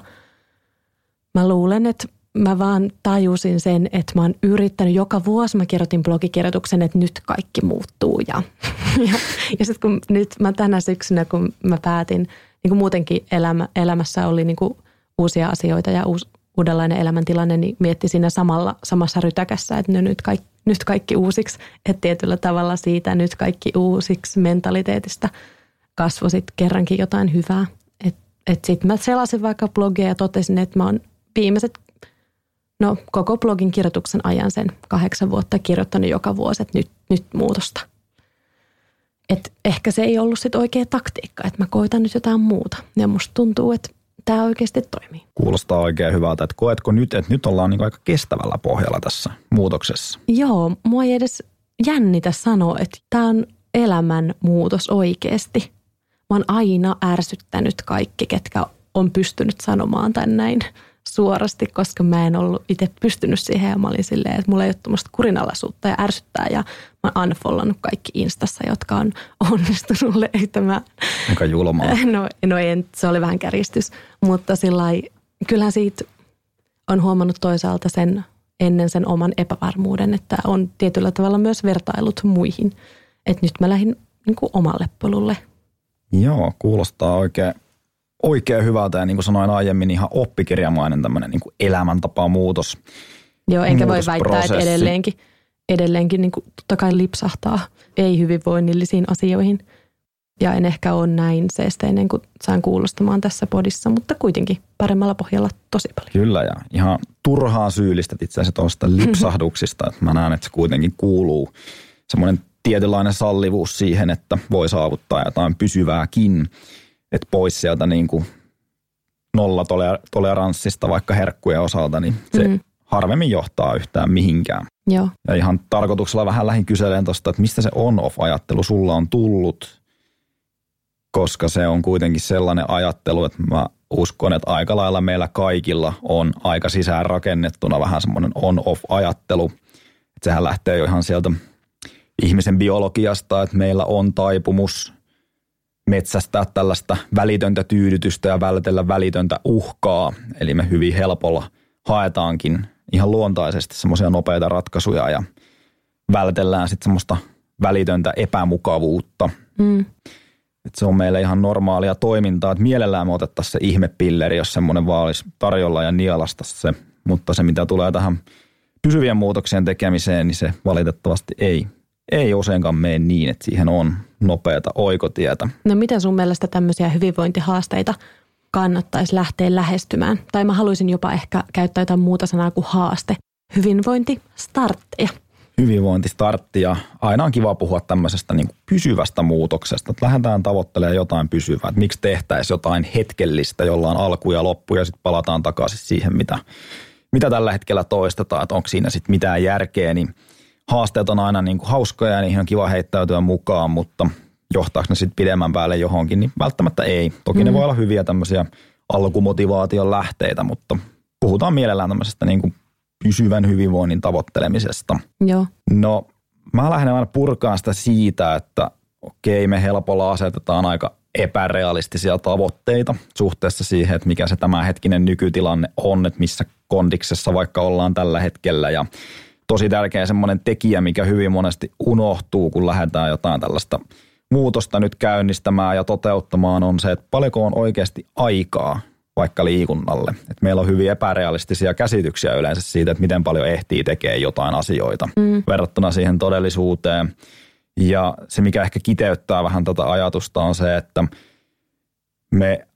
mä luulen, että mä vaan tajusin sen, että mä oon yrittänyt, joka vuosi mä kirjoitin blogikirjoituksen, että nyt kaikki muuttuu ja, <laughs> ja, ja sitten kun nyt mä tänä syksynä, kun mä päätin, niin kuin muutenkin elämä, elämässä oli niin kuin uusia asioita ja uusi, uudenlainen elämäntilanne, niin mietti siinä samalla, samassa rytäkässä, että no nyt, kaikki, nyt kaikki uusiksi. Että tietyllä tavalla siitä nyt kaikki uusiksi mentaliteetista kasvoi kerrankin jotain hyvää. Että et sitten mä selasin vaikka blogia ja totesin, että mä oon viimeiset, no koko blogin kirjoituksen ajan sen kahdeksan vuotta kirjoittanut joka vuosi, että nyt, nyt muutosta. Et ehkä se ei ollut sitten oikea taktiikka, että mä koitan nyt jotain muuta. Ja musta tuntuu, että tämä oikeasti toimii. Kuulostaa oikein hyvältä, että koetko nyt, että nyt ollaan niin aika kestävällä pohjalla tässä muutoksessa? Joo, mua ei edes jännitä sanoa, että tämä on elämän muutos oikeasti. Mä oon aina ärsyttänyt kaikki, ketkä on pystynyt sanomaan tän näin suorasti, koska mä en ollut itse pystynyt siihen ja mä olin silleen, että mulla ei ole tuommoista kurinalaisuutta ja ärsyttää ja mä oon unfollannut kaikki Instassa, jotka on onnistunut löytämään. Aika julmaa. <laughs> No, no ei, se oli vähän käristys, mutta sillä kyllähän siitä on huomannut toisaalta sen ennen sen oman epävarmuuden, että on tietyllä tavalla myös vertailut muihin. Että nyt mä lähdin niin kuin omalle polulle. Joo, kuulostaa oikein oikein hyvältä ja niin kuin sanoin aiemmin, ihan oppikirjamainen tämmöinen niin elämäntapa muutos. Joo, enkä voi väittää, että edelleenkin, edelleenkin niin kuin totta kai lipsahtaa ei-hyvinvoinnillisiin asioihin. Ja en ehkä ole näin seesteinen kuin saan kuulostamaan tässä podissa, mutta kuitenkin paremmalla pohjalla tosi paljon. Kyllä ja ihan turhaa syyllistät itse asiassa tuosta lipsahduksista. Mä näen, että se kuitenkin kuuluu semmoinen tietynlainen sallivuus siihen, että voi saavuttaa jotain pysyvääkin että pois sieltä niin kuin nollatoleranssista vaikka herkkujen osalta, niin se mm. harvemmin johtaa yhtään mihinkään. Joo. Ja ihan tarkoituksella vähän lähin kyseleen tuosta, että mistä se on-off-ajattelu sulla on tullut, koska se on kuitenkin sellainen ajattelu, että mä uskon, että aika lailla meillä kaikilla on aika sisään rakennettuna vähän semmoinen on-off-ajattelu. Että sehän lähtee jo ihan sieltä ihmisen biologiasta, että meillä on taipumus – metsästää tällaista välitöntä tyydytystä ja vältellä välitöntä uhkaa. Eli me hyvin helpolla haetaankin ihan luontaisesti semmoisia nopeita ratkaisuja ja vältellään sitten semmoista välitöntä epämukavuutta. Mm. Et se on meille ihan normaalia toimintaa, että mielellään me otettaisiin se ihmepilleri, jos semmoinen vaan olisi tarjolla ja nielasta se. Mutta se, mitä tulee tähän pysyvien muutoksien tekemiseen, niin se valitettavasti ei, ei useinkaan mene niin, että siihen on nopeata oikotietä. No miten sun mielestä tämmöisiä hyvinvointihaasteita kannattaisi lähteä lähestymään? Tai mä haluaisin jopa ehkä käyttää jotain muuta sanaa kuin haaste. Hyvinvointistartteja hyvinvointistartti ja aina on kiva puhua tämmöisestä niin kuin pysyvästä muutoksesta, että lähdetään toivottelemaan jotain pysyvää, että miksi tehtäisiin jotain hetkellistä, jolla on alku ja loppu ja sitten palataan takaisin siihen, mitä, mitä tällä hetkellä toistetaan, että onko siinä sitten mitään järkeä, niin haasteet on aina niin kuin hauskoja ja niihin on kiva heittäytyä mukaan, mutta johtaako ne sitten pidemmän päälle johonkin, niin välttämättä ei. Toki mm. ne voi olla hyviä tämmöisiä alkumotivaation lähteitä, mutta puhutaan mielellään tämmöisestä niin kuin pysyvän hyvinvoinnin tavoittelemisesta. Joo. No, mä lähden aina purkaan sitä siitä, että okei, me helpolla asetetaan aika epärealistisia tavoitteita suhteessa siihen, että mikä se tämänhetkinen nykytilanne on, että missä kondiksessa vaikka ollaan tällä hetkellä ja tosi tärkeä semmoinen tekijä, mikä hyvin monesti unohtuu, kun lähdetään jotain tällaista muutosta nyt käynnistämään ja toteuttamaan, on se, että paljonko on oikeasti aikaa vaikka liikunnalle. Et meillä on hyvin epärealistisia käsityksiä yleensä siitä, että miten paljon ehtii tekee jotain asioita mm. verrattuna siihen todellisuuteen. Ja se, mikä ehkä kiteyttää vähän tätä ajatusta, on se, että me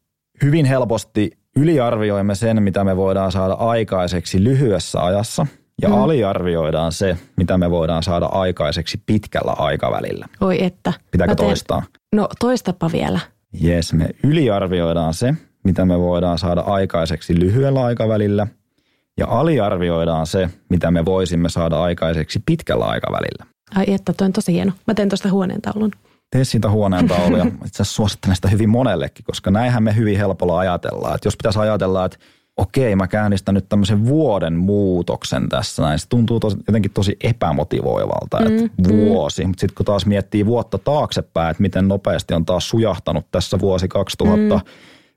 hyvin helposti yliarvioimme sen, mitä me voidaan saada aikaiseksi lyhyessä ajassa, ja mm. aliarvioidaan se, mitä me voidaan saada aikaiseksi pitkällä aikavälillä. Oi että. Pitääkö teen, toistaa? No toistapa vielä. Jes, me yliarvioidaan se, mitä me voidaan saada aikaiseksi lyhyellä aikavälillä, ja aliarvioidaan se, mitä me voisimme saada aikaiseksi pitkällä aikavälillä. Ai että, toi on tosi hieno. Mä teen tuosta huoneentaulun. Tee siitä huoneentauluja. <laughs> Itse asiassa suosittelen sitä hyvin monellekin, koska näinhän me hyvin helpolla ajatellaan. Että jos pitäisi ajatella, että okei, mä käynnistän nyt tämmöisen vuoden muutoksen tässä näin. Se tuntuu tosi, jotenkin tosi epämotivoivalta, että mm, mm. vuosi. Mm. Mutta sitten kun taas miettii vuotta taaksepäin, että miten nopeasti on taas sujahtanut tässä vuosi 2000, mm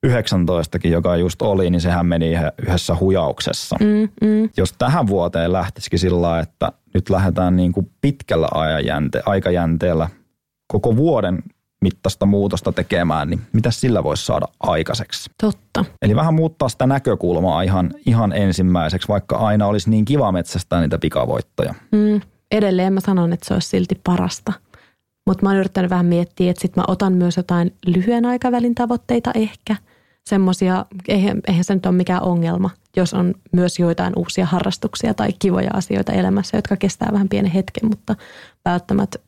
19 joka just oli, niin sehän meni yhdessä hujauksessa. Mm, mm. Jos tähän vuoteen lähtisikin sillä että nyt lähdetään niin kuin pitkällä ajajänte, aikajänteellä koko vuoden mittaista muutosta tekemään, niin mitä sillä voisi saada aikaiseksi? Totta. Eli vähän muuttaa sitä näkökulmaa ihan, ihan ensimmäiseksi, vaikka aina olisi niin kiva metsästää niitä pikavoittoja. Mm. Edelleen mä sanon, että se olisi silti parasta. Mutta mä oon yrittänyt vähän miettiä, että sit mä otan myös jotain lyhyen aikavälin tavoitteita ehkä – semmoisia, eihän, eihän se nyt ole mikään ongelma, jos on myös joitain uusia harrastuksia tai kivoja asioita elämässä, jotka kestää vähän pienen hetken, mutta välttämättä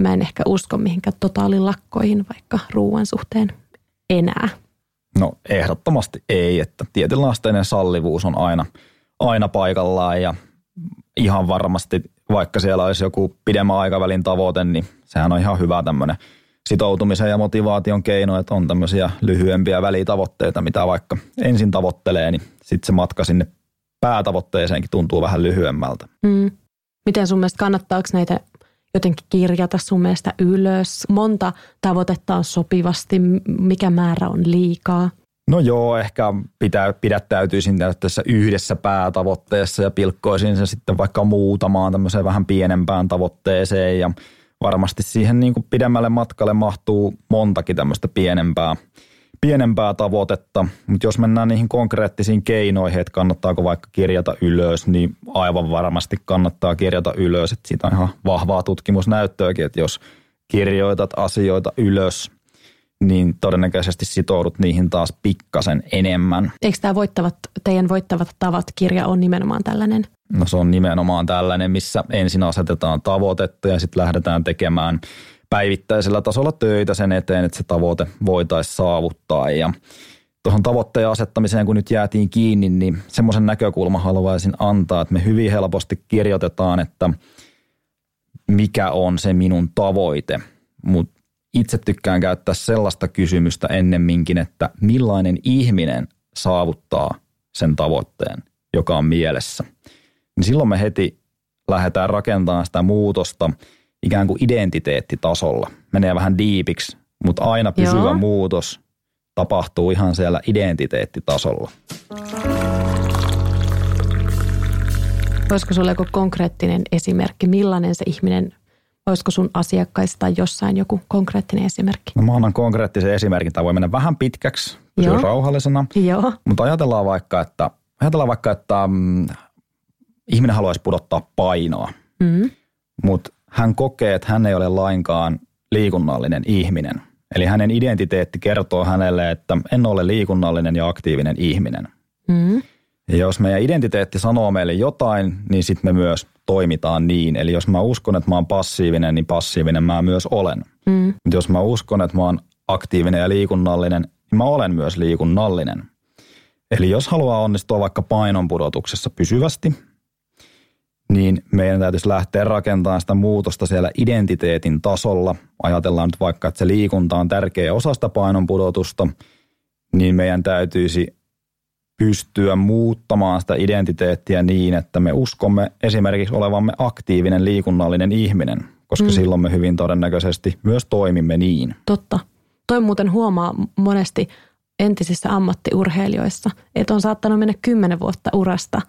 mä en ehkä usko mihinkään totaalilakkoihin vaikka ruoan suhteen enää. No ehdottomasti ei, että tietynlaasteinen sallivuus on aina, aina paikallaan ja ihan varmasti vaikka siellä olisi joku pidemmän aikavälin tavoite, niin sehän on ihan hyvä tämmöinen – sitoutumisen ja motivaation keino, että on tämmöisiä lyhyempiä välitavoitteita, mitä vaikka ensin tavoittelee, niin sitten se matka sinne päätavoitteeseenkin tuntuu vähän lyhyemmältä. Mm. Miten sun mielestä kannattaako näitä jotenkin kirjata sun mielestä ylös? Monta tavoitetta on sopivasti, mikä määrä on liikaa? No joo, ehkä pitää, pidättäytyisin tässä yhdessä päätavoitteessa ja pilkkoisin se sitten vaikka muutamaan tämmöiseen vähän pienempään tavoitteeseen ja – varmasti siihen niin kuin pidemmälle matkalle mahtuu montakin tämmöistä pienempää, pienempää tavoitetta, mutta jos mennään niihin konkreettisiin keinoihin, että kannattaako vaikka kirjata ylös, niin aivan varmasti kannattaa kirjata ylös, että siitä on ihan vahvaa tutkimusnäyttöäkin, että jos kirjoitat asioita ylös, niin todennäköisesti sitoudut niihin taas pikkasen enemmän. Eikö tämä voittavat, teidän voittavat tavat kirja on nimenomaan tällainen? No se on nimenomaan tällainen, missä ensin asetetaan tavoitetta ja sitten lähdetään tekemään päivittäisellä tasolla töitä sen eteen, että se tavoite voitaisiin saavuttaa. Ja tuohon tavoitteen asettamiseen, kun nyt jäätiin kiinni, niin semmoisen näkökulman haluaisin antaa, että me hyvin helposti kirjoitetaan, että mikä on se minun tavoite, mutta itse tykkään käyttää sellaista kysymystä ennemminkin, että millainen ihminen saavuttaa sen tavoitteen, joka on mielessä – niin silloin me heti lähdetään rakentamaan sitä muutosta ikään kuin identiteettitasolla. Menee vähän diipiksi, mutta aina pysyvä Joo. muutos tapahtuu ihan siellä identiteettitasolla. Olisiko sinulla joku konkreettinen esimerkki, millainen se ihminen Olisiko sun asiakkaista jossain joku konkreettinen esimerkki? No mä annan konkreettisen esimerkin. Tämä voi mennä vähän pitkäksi, pysyä Joo. rauhallisena. Joo. Mutta ajatellaan vaikka, että, ajatellaan vaikka, että mm, ihminen haluaisi pudottaa painoa, Mm. mutta hän kokee, että hän ei ole lainkaan liikunnallinen ihminen. Eli hänen identiteetti kertoo hänelle, että en ole liikunnallinen ja aktiivinen ihminen. Mm. Ja jos meidän identiteetti sanoo meille jotain, niin sitten me myös toimitaan niin. Eli jos mä uskon, että mä oon passiivinen, niin passiivinen mä myös olen. Mm. Mutta jos mä uskon, että mä oon aktiivinen ja liikunnallinen, niin mä olen myös liikunnallinen. Eli jos haluaa onnistua vaikka painonpudotuksessa pysyvästi, niin meidän täytyisi lähteä rakentamaan sitä muutosta siellä identiteetin tasolla. Ajatellaan nyt vaikka, että se liikunta on tärkeä osa sitä painonpudotusta, niin meidän täytyisi pystyä muuttamaan sitä identiteettiä niin, että me uskomme esimerkiksi olevamme aktiivinen liikunnallinen ihminen, koska mm. silloin me hyvin todennäköisesti myös toimimme niin. Totta. Toi muuten huomaa monesti entisissä ammattiurheilijoissa, että on saattanut mennä kymmenen vuotta urasta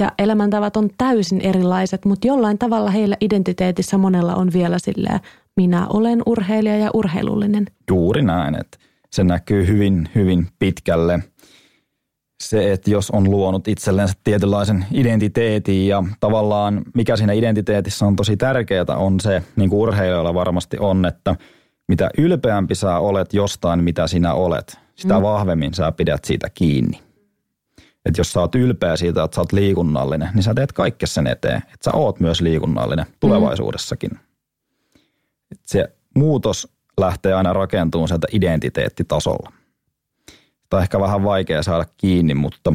ja elämäntavat on täysin erilaiset, mutta jollain tavalla heillä identiteetissä monella on vielä silleen, minä olen urheilija ja urheilullinen. Juuri näin, että se näkyy hyvin, hyvin pitkälle. Se, että jos on luonut itsellensä tietynlaisen identiteetin ja tavallaan mikä siinä identiteetissä on tosi tärkeää on se, niin kuin urheilijoilla varmasti on, että mitä ylpeämpi sä olet jostain, mitä sinä olet, sitä Mm. mm. vahvemmin sä pidät siitä kiinni. Että jos sä oot ylpeä siitä, että sä oot liikunnallinen, niin sä teet kaikkea sen eteen, että sä oot myös liikunnallinen tulevaisuudessakin. Et se muutos lähtee aina rakentumaan sieltä identiteettitasolla. Tämä on ehkä vähän vaikea saada kiinni, mutta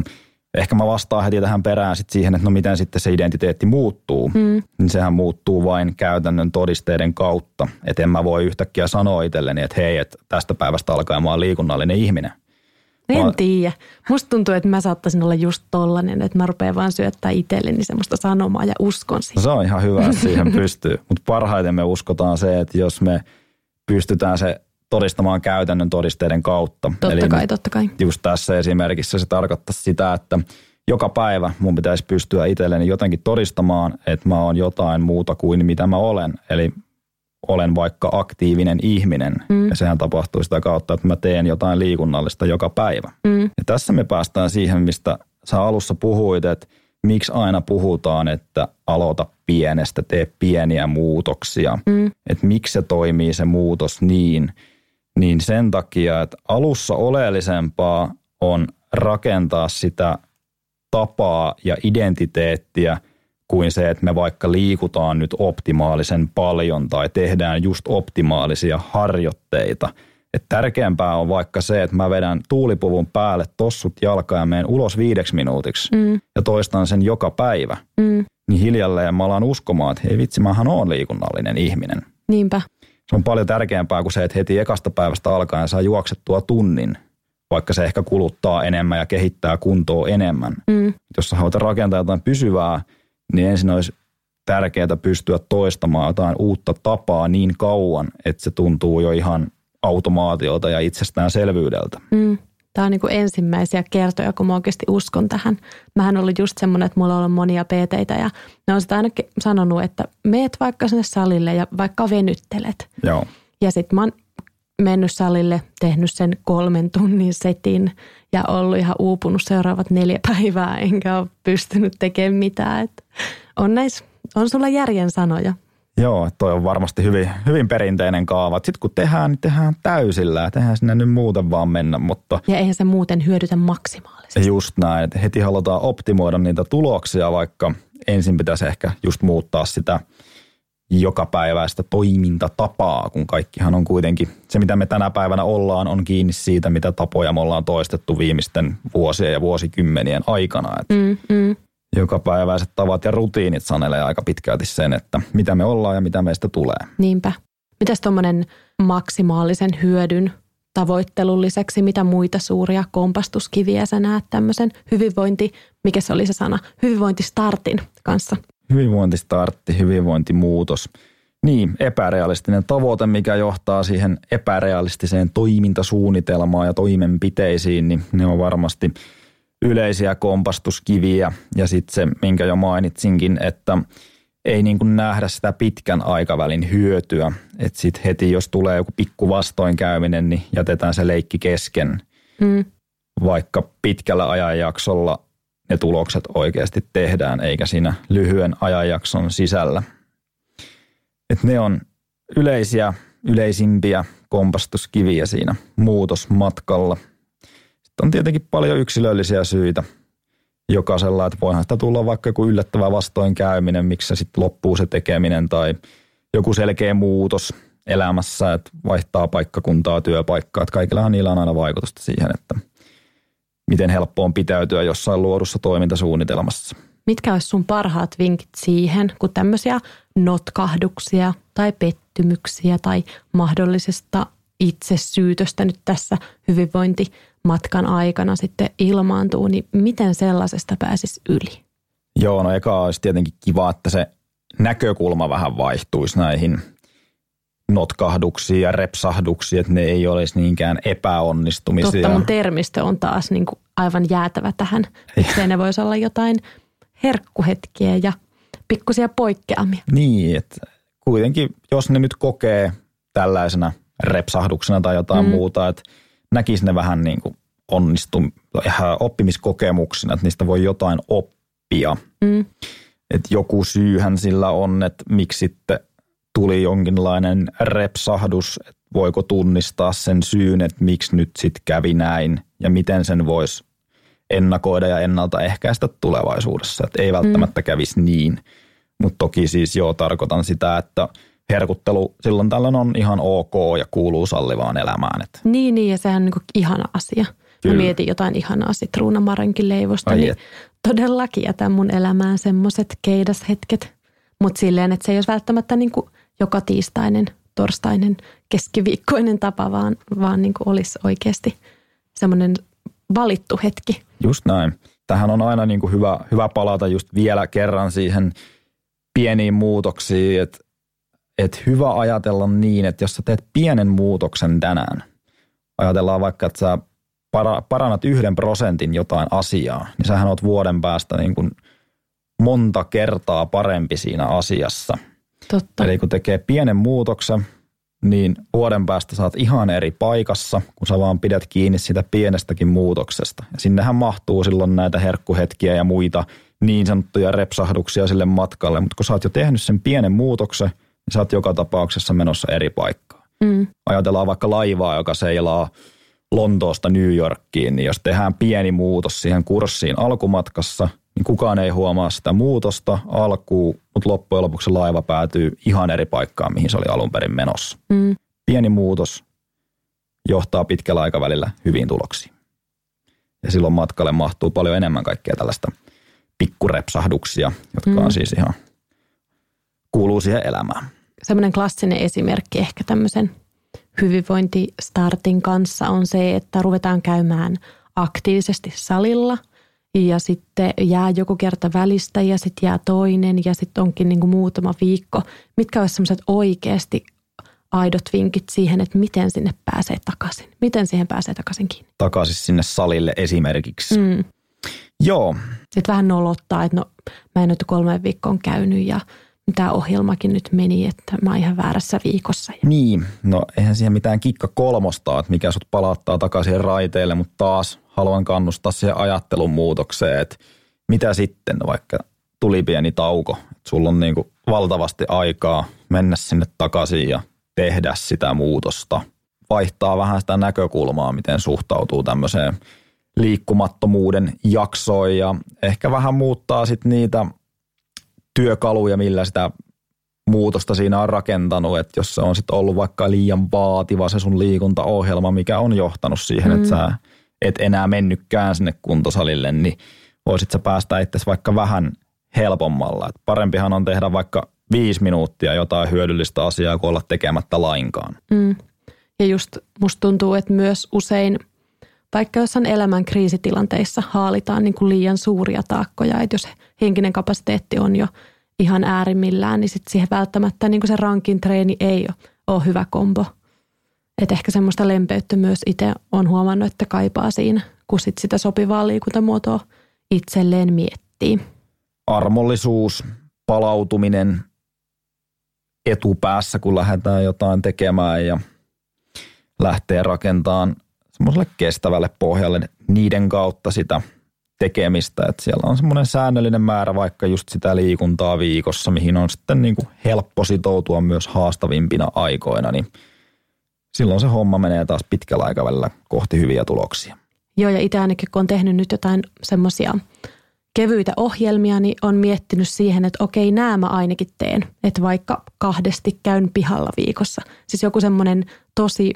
ehkä mä vastaan heti tähän perään sit siihen, että no miten sitten se identiteetti muuttuu. Mm. Niin sehän muuttuu vain käytännön todisteiden kautta. Että en mä voi yhtäkkiä sanoa itselleni, että hei, että tästä päivästä alkaen mä oon liikunnallinen ihminen. En Mä- tiedä. Musta tuntuu, että mä saattaisin olla just tollanen, että mä rupean vaan syöttää itselleni semmoista sanomaa ja uskon No siihen. se on ihan hyvä, että siihen pystyy. Mutta parhaiten me uskotaan se, että jos me pystytään se todistamaan käytännön todisteiden kautta. Totta kai, totta kai. just tässä esimerkissä se tarkoittaa sitä, että joka päivä mun pitäisi pystyä itselleni jotenkin todistamaan, että mä oon jotain muuta kuin mitä mä olen. Eli olen vaikka aktiivinen ihminen. Mm. Ja sehän tapahtuu sitä kautta, että mä teen jotain liikunnallista joka päivä. Mm. Ja tässä me päästään siihen, mistä sä alussa puhuit, että miksi aina puhutaan, että aloita pienestä, tee pieniä muutoksia. Mm. Että miksi se toimii se muutos niin, niin sen takia, että alussa oleellisempaa on rakentaa sitä tapaa ja identiteettiä kuin se, että me vaikka liikutaan nyt optimaalisen paljon tai tehdään just optimaalisia harjoitteita. Et tärkeämpää on vaikka se, että mä vedän tuulipuvun päälle tossut jalkaan ja menen ulos viideksi minuutiksi Mm. ja toistan sen joka päivä. Mm. Niin hiljalleen mä alan uskomaan, että hei vitsi, mähän oon liikunnallinen ihminen. Niinpä. Se on paljon tärkeämpää kuin se, että heti ekasta päivästä alkaen saa juoksettua tunnin, vaikka se ehkä kuluttaa enemmän ja kehittää kuntoa enemmän. Mm. Jos sä haluat rakentaa jotain pysyvää, niin ensin olisi tärkeää pystyä toistamaan jotain uutta tapaa niin kauan, että se tuntuu jo ihan automaatiolta ja itsestäänselvyydeltä. Mm. Tämä on niin kuin ensimmäisiä kertoja, kun mä oikeasti uskon tähän. Mähän ollut just semmoinen, että mulla on ollut monia PT-tä ja ne on sitä aina ke- sanonut, että meet vaikka sinne salille ja vaikka venyttelet. Joo. Ja sitten mä oon mennyt salille, tehnyt sen kolmen tunnin setin ja ollut ihan uupunut seuraavat neljä <laughs> päivää, enkä ole pystynyt tekemään mitään. Et on, näis, on sulla järjen sanoja. Joo, toi on varmasti hyvin, hyvin perinteinen kaava. Sitten kun tehdään, niin tehdään täysillä ja tehdään sinne nyt muuten vaan mennä, mutta Ja eihän se muuten hyödytä maksimaalisesti. Just näin, että heti halutaan optimoida niitä tuloksia, vaikka ensin pitäisi ehkä just muuttaa sitä jokapäiväistä toimintatapaa, kun kaikkihan on kuitenkin, se mitä me tänä päivänä ollaan, on kiinni siitä, mitä tapoja me ollaan toistettu viimeisten vuosien ja vuosikymmenien aikana. Et Mm, mm. jokapäiväiset tavat ja rutiinit sanelee aika pitkälti sen, että mitä me ollaan ja mitä meistä tulee. Niinpä. Mitäs tuommoinen maksimaalisen hyödyn tavoittelun lisäksi, mitä muita suuria kompastuskiviä sä näet tämmöisen hyvinvointi, mikä se oli se sana, hyvinvointistartin kanssa? Hyvinvointistartti, hyvinvointimuutos. Niin, epärealistinen tavoite, mikä johtaa siihen epärealistiseen toimintasuunnitelmaan ja toimenpiteisiin, niin ne on varmasti yleisiä kompastuskiviä. Ja sitten se, minkä jo mainitsinkin, että ei niin kuin nähdä sitä pitkän aikavälin hyötyä. Että sitten heti, jos tulee joku pikku vastoinkäyminen, niin jätetään se leikki kesken. Mm. Vaikka pitkällä ajanjaksolla ne tulokset oikeasti tehdään, eikä siinä lyhyen ajanjakson sisällä. Et ne on yleisiä, yleisimpiä kompastuskiviä siinä muutosmatkalla. Sitten on tietenkin paljon yksilöllisiä syitä jokaisella, että voihan sitä tulla vaikka joku yllättävä vastoinkäyminen, miksi sitten loppuu se tekeminen tai joku selkeä muutos elämässä, että vaihtaa paikkakuntaa, työpaikkaa, että kaikillahan niillä on aina vaikutusta siihen, että miten helppo on pitäytyä jossain luodussa toimintasuunnitelmassa. Mitkä olisi sun parhaat vinkit siihen, kun tämmöisiä notkahduksia tai pettymyksiä tai mahdollisesta itsesyytöstä nyt tässä hyvinvointimatkan aikana sitten ilmaantuu, niin miten sellaisesta pääsisi yli? Joo, no eka olisi tietenkin kiva, että se näkökulma vähän vaihtuisi näihin notkahduksiin ja repsahduksiin, että ne ei olisi niinkään epäonnistumisia. Totta, mun termistö on taas niin kuin aivan jäätävä tähän. Se ne voisi olla jotain herkkuhetkiä ja pikkusia poikkeamia. Niin, että kuitenkin jos ne nyt kokee tällaisena repsahduksena tai jotain mm. muuta, että näkisi ne vähän niin kuin onnistu, oppimiskokemuksina, että niistä voi jotain oppia. Mm. Että joku syyhän sillä on, että miksi sitten tuli jonkinlainen repsahdus, että voiko tunnistaa sen syyn, että miksi nyt sitten kävi näin ja miten sen voisi ennakoida ja ennaltaehkäistä tulevaisuudessa. Että ei välttämättä mm. kävisi niin, mutta toki siis joo tarkoitan sitä, että herkuttelu silloin tällöin on ihan ok ja kuuluu sallivaan elämään. Että. Niin, niin ja sehän on niin ihana asia. Kyllä. Mä mietin jotain ihanaa sitruunamarenkin leivosta, Ai niin et. todellakin jätän mun elämään semmoiset keidashetket. Mutta silleen, että se ei ole välttämättä niin kuin joka tiistainen, torstainen, keskiviikkoinen tapa, vaan, vaan niin kuin olisi oikeasti semmoinen valittu hetki. Just näin. Tähän on aina niin kuin hyvä, hyvä palata just vielä kerran siihen pieniin muutoksiin, että et hyvä ajatella niin, että jos sä teet pienen muutoksen tänään, ajatellaan vaikka, että sä para, parannat yhden prosentin jotain asiaa, niin sähän oot vuoden päästä niin kuin monta kertaa parempi siinä asiassa. Totta. Eli kun tekee pienen muutoksen, niin vuoden päästä saat ihan eri paikassa, kun sä vaan pidät kiinni sitä pienestäkin muutoksesta. Ja sinnehän mahtuu silloin näitä herkkuhetkiä ja muita niin sanottuja repsahduksia sille matkalle, mutta kun sä oot jo tehnyt sen pienen muutoksen, niin sä oot joka tapauksessa menossa eri paikkaan. Mm. Ajatellaan vaikka laivaa, joka seilaa Lontoosta New Yorkiin, niin jos tehdään pieni muutos siihen kurssiin alkumatkassa, niin kukaan ei huomaa sitä muutosta alkuun, mutta loppujen lopuksi laiva päätyy ihan eri paikkaan, mihin se oli alun perin menossa. Mm. Pieni muutos johtaa pitkällä aikavälillä hyviin tuloksiin. Ja silloin matkalle mahtuu paljon enemmän kaikkea tällaista pikkurepsahduksia, jotka mm. on siis ihan, kuuluu siihen elämään. Semmoinen klassinen esimerkki ehkä tämmöisen hyvinvointistartin kanssa on se, että ruvetaan käymään aktiivisesti salilla – ja sitten jää joku kerta välistä ja sitten jää toinen ja sitten onkin niin kuin muutama viikko. Mitkä olisi semmoiset oikeasti aidot vinkit siihen, että miten sinne pääsee takaisin? Miten siihen pääsee takaisin kiinni? Takaisin sinne salille esimerkiksi. Mm. Joo. Sitten vähän nolottaa, että no mä en nyt kolme viikkoon käynyt ja tämä ohjelmakin nyt meni, että mä oon ihan väärässä viikossa. Niin, no eihän siihen mitään kikka kolmosta, että mikä sut palauttaa takaisin raiteille, mutta taas haluan kannustaa siihen ajattelun muutokseen, että mitä sitten, vaikka tuli pieni tauko, että sulla on niin kuin valtavasti aikaa mennä sinne takaisin ja tehdä sitä muutosta. Vaihtaa vähän sitä näkökulmaa, miten suhtautuu tämmöiseen liikkumattomuuden jaksoon ja ehkä vähän muuttaa sitten niitä työkaluja, millä sitä muutosta siinä on rakentanut, että jos se on sitten ollut vaikka liian vaativa se sun liikuntaohjelma, mikä on johtanut siihen, mm. että sä et enää mennytkään sinne kuntosalille, niin voisit sä päästä itse vaikka vähän helpommalla. Et parempihan on tehdä vaikka viisi minuuttia jotain hyödyllistä asiaa, kuin olla tekemättä lainkaan. Mm. Ja just musta tuntuu, että myös usein, vaikka jossain elämän kriisitilanteissa haalitaan niin kuin liian suuria taakkoja, että jos henkinen kapasiteetti on jo ihan äärimmillään, niin sitten siihen välttämättä niin kuin se rankin treeni ei ole hyvä kombo – että ehkä semmoista lempeyttä myös itse on huomannut, että kaipaa siinä, kun sit sitä sopivaa liikuntamuotoa itselleen miettii. Armollisuus palautuminen etupäässä, kun lähdetään jotain tekemään ja lähtee rakentamaan semmoiselle kestävälle pohjalle niiden kautta sitä tekemistä. Että siellä on semmoinen säännöllinen määrä vaikka just sitä liikuntaa viikossa, mihin on sitten niin kuin helppo sitoutua myös haastavimpina aikoina, niin silloin se homma menee taas pitkällä aikavälillä kohti hyviä tuloksia. Joo, ja itse ainakin kun on tehnyt nyt jotain semmoisia kevyitä ohjelmia, niin on miettinyt siihen, että okei, nämä mä ainakin teen. Että vaikka kahdesti käyn pihalla viikossa. Siis joku semmoinen tosi,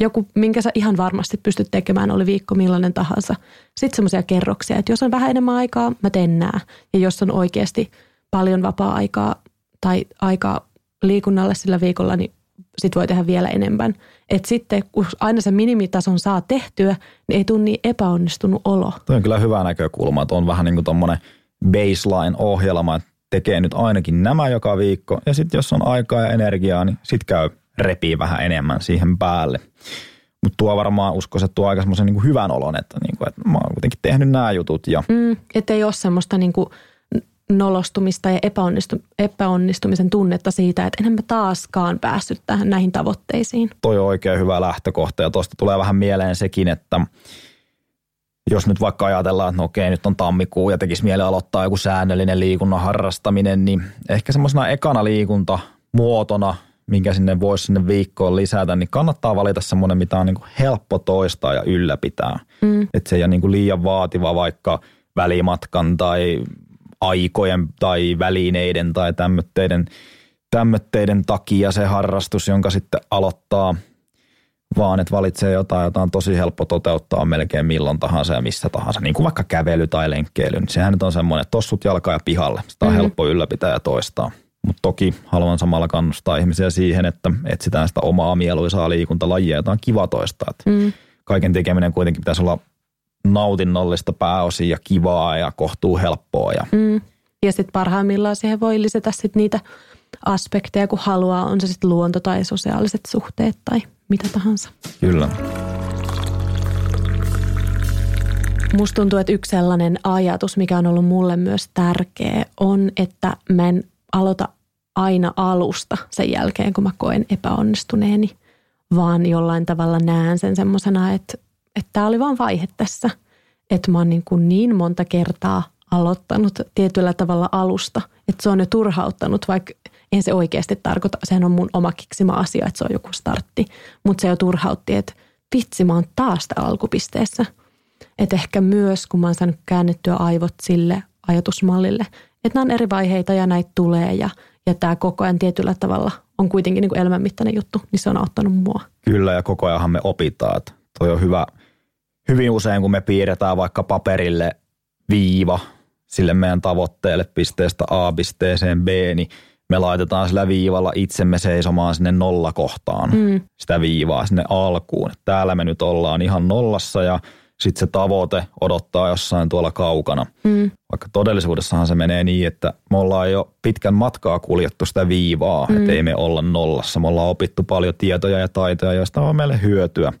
joku, minkä sä ihan varmasti pystyt tekemään, oli viikko millainen tahansa. Sitten semmoisia kerroksia, että jos on vähän enemmän aikaa, mä teen nää. Ja jos on oikeasti paljon vapaa-aikaa tai aikaa liikunnalle sillä viikolla, niin sit voi tehdä vielä enemmän. Et sitten kun aina se minimitason saa tehtyä, niin ei tule niin epäonnistunut olo. Tuo on kyllä hyvä näkökulma, että on vähän niin kuin tuommoinen baseline-ohjelma, että tekee nyt ainakin nämä joka viikko. Ja sitten jos on aikaa ja energiaa, niin sitten käy repii vähän enemmän siihen päälle. Mutta tuo varmaan uskoisin, että tuo aika semmoisen niin hyvän olon, että, niin kuin, että mä oon kuitenkin tehnyt nämä jutut. Ja... Mm, että ei ole semmoista niin kuin nolostumista ja epäonnistu, epäonnistumisen tunnetta siitä, että enhän mä taaskaan päässyt tähän näihin tavoitteisiin. Toi on oikein hyvä lähtökohta ja tuosta tulee vähän mieleen sekin, että jos nyt vaikka ajatellaan, että no okei, nyt on tammikuu ja tekisi mieli aloittaa joku säännöllinen liikunnan harrastaminen, niin ehkä semmoisena ekana liikunta muotona, minkä sinne voisi sinne viikkoon lisätä, niin kannattaa valita semmoinen, mitä on niin kuin helppo toistaa ja ylläpitää. Mm. Että se ei ole niin kuin liian vaativa vaikka välimatkan tai aikojen tai välineiden tai tämmötteiden, tämmötteiden takia se harrastus, jonka sitten aloittaa, vaan että valitsee jotain, jota on tosi helppo toteuttaa melkein milloin tahansa ja missä tahansa. Niin kuin vaikka kävely tai lenkkeily, niin sehän nyt on semmoinen, että tossut jalkaa ja pihalle. Sitä on mm-hmm. helppo ylläpitää ja toistaa. Mutta toki haluan samalla kannustaa ihmisiä siihen, että etsitään sitä omaa mieluisaa liikuntalajia, jota on kiva toistaa. Mm. Kaiken tekeminen kuitenkin pitäisi olla nautinnollista pääosin ja kivaa ja kohtuu helppoa. Ja, mm. ja sitten parhaimmillaan siihen voi lisätä sit niitä aspekteja, kun haluaa, on se sitten luonto tai sosiaaliset suhteet tai mitä tahansa. Kyllä. Musta tuntuu, että yksi sellainen ajatus, mikä on ollut mulle myös tärkeä, on, että mä en aloita aina alusta sen jälkeen, kun mä koen epäonnistuneeni, vaan jollain tavalla näen sen semmoisena, että että tämä oli vain vaihe tässä, että mä oon niin, kuin niin monta kertaa aloittanut tietyllä tavalla alusta, että se on jo turhauttanut, vaikka en se oikeasti tarkoita, sehän on mun oma keksimä asia, että se on joku startti, mutta se jo turhautti, että vitsi mä oon taas alkupisteessä. Että ehkä myös, kun mä oon saanut käännettyä aivot sille ajatusmallille, että nämä on eri vaiheita ja näitä tulee ja, ja tämä koko ajan tietyllä tavalla on kuitenkin niin kuin elämänmittainen juttu, niin se on auttanut mua. Kyllä ja koko ajanhan me opitaan, toi on hyvä – hyvin usein, kun me piirretään vaikka paperille viiva sille meidän tavoitteelle pisteestä A pisteeseen B, niin me laitetaan sillä viivalla itsemme seisomaan sinne nollakohtaan, mm. sitä viivaa sinne alkuun. Täällä me nyt ollaan ihan nollassa ja sitten se tavoite odottaa jossain tuolla kaukana. Mm. Vaikka todellisuudessahan se menee niin, että me ollaan jo pitkän matkaa kuljettu sitä viivaa, mm. että ei me olla nollassa. Me ollaan opittu paljon tietoja ja taitoja, joista on meille hyötyä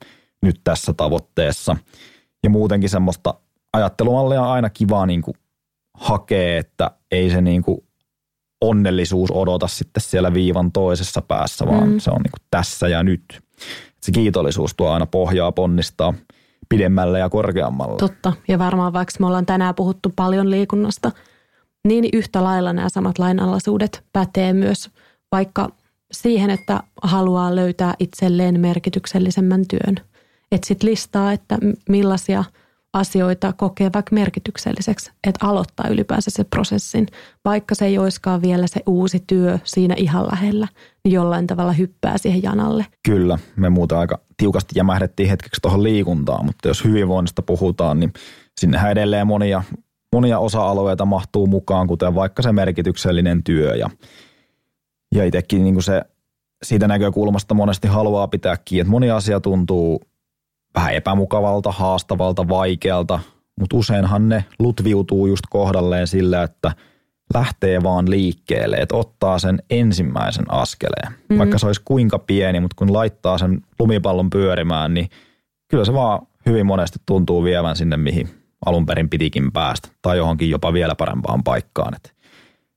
nyt tässä tavoitteessa. Ja muutenkin semmoista ajattelumallia on aina kiva niin kuin hakea, että ei se niin kuin onnellisuus odota sitten siellä viivan toisessa päässä, vaan mm. se on niin kuin tässä ja nyt. Se kiitollisuus tuo aina pohjaa ponnistaa pidemmälle ja korkeammalle. Totta. Ja varmaan vaikka me ollaan tänään puhuttu paljon liikunnasta, niin yhtä lailla nämä samat lainalaisuudet pätee myös vaikka siihen, että haluaa löytää itselleen merkityksellisemmän työn – että sitten listaa, että millaisia asioita kokee vaikka merkitykselliseksi, että aloittaa ylipäänsä se prosessin, vaikka se ei olisikaan vielä se uusi työ siinä ihan lähellä, niin jollain tavalla hyppää siihen janalle. Kyllä, me muuta aika tiukasti jämähdettiin hetkeksi tuohon liikuntaan, mutta jos hyvinvoinnista puhutaan, niin sinnehän edelleen monia, monia osa-alueita mahtuu mukaan, kuten vaikka se merkityksellinen työ ja, ja itsekin niin se siitä näkökulmasta monesti haluaa pitää kiinni, että moni asia tuntuu vähän epämukavalta, haastavalta, vaikealta, mutta useinhan ne lutviutuu just kohdalleen sillä, että lähtee vaan liikkeelle, että ottaa sen ensimmäisen askeleen. Mm-hmm. Vaikka se olisi kuinka pieni, mutta kun laittaa sen lumipallon pyörimään, niin kyllä se vaan hyvin monesti tuntuu vievän sinne, mihin alun perin pitikin päästä, tai johonkin jopa vielä parempaan paikkaan. Et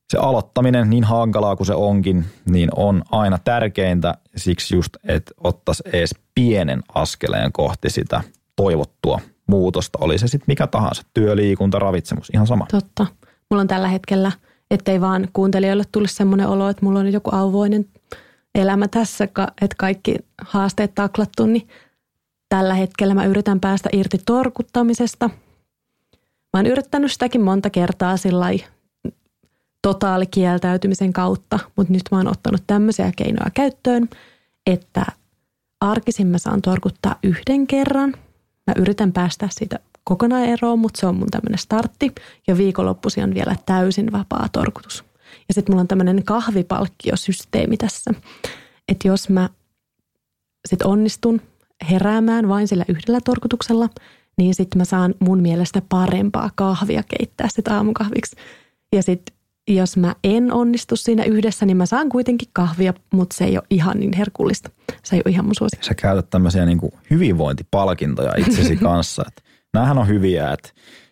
se aloittaminen, niin hankalaa kuin se onkin, niin on aina tärkeintä. Siksi just, että ottaisi edes pienen askeleen kohti sitä toivottua muutosta. Oli se sitten mikä tahansa, työliikunta, ravitsemus, ihan sama. Totta. Mulla on tällä hetkellä, ettei vaan kuuntelijoille tule semmoinen olo, että mulla on joku auvoinen elämä tässä, että kaikki haasteet taklattu, niin tällä hetkellä mä yritän päästä irti torkuttamisesta. Mä oon yrittänyt sitäkin monta kertaa sillä totaalikieltäytymisen kautta, mutta nyt mä oon ottanut tämmöisiä keinoja käyttöön, että arkisin mä saan torkuttaa yhden kerran. Mä yritän päästä siitä kokonaan eroon, mutta se on mun tämmöinen startti. Ja viikonloppusi on vielä täysin vapaa torkutus. Ja sitten mulla on tämmöinen kahvipalkkiosysteemi tässä. Että jos mä sitten onnistun heräämään vain sillä yhdellä torkutuksella, niin sitten mä saan mun mielestä parempaa kahvia keittää sitä aamukahviksi. Ja sitten jos mä en onnistu siinä yhdessä, niin mä saan kuitenkin kahvia, mutta se ei ole ihan niin herkullista. Se ei ole ihan mun suosikki. Sä käytät tämmöisiä niin hyvinvointipalkintoja itsesi <laughs> kanssa. Että näähän on hyviä, että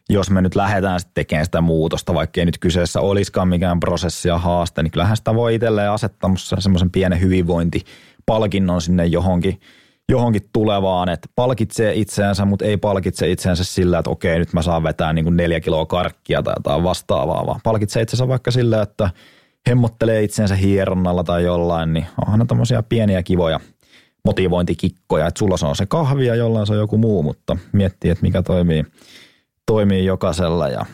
jos me nyt lähdetään sitten tekemään sitä muutosta, vaikka ei nyt kyseessä olisikaan mikään prosessi ja haaste, niin kyllähän sitä voi itselleen asettaa semmoisen pienen hyvinvointipalkinnon sinne johonkin – johonkin tulevaan, että palkitsee itseänsä, mutta ei palkitse itseänsä sillä, että okei, nyt mä saan vetää niin kuin neljä kiloa karkkia tai jotain vastaavaa, vaan palkitsee itsensä vaikka sillä, että hemmottelee itsensä hieronnalla tai jollain, niin onhan ne tämmöisiä pieniä kivoja motivointikikkoja, että sulla se on se kahvi ja jollain se on joku muu, mutta miettii, että mikä toimii, toimii jokaisella ja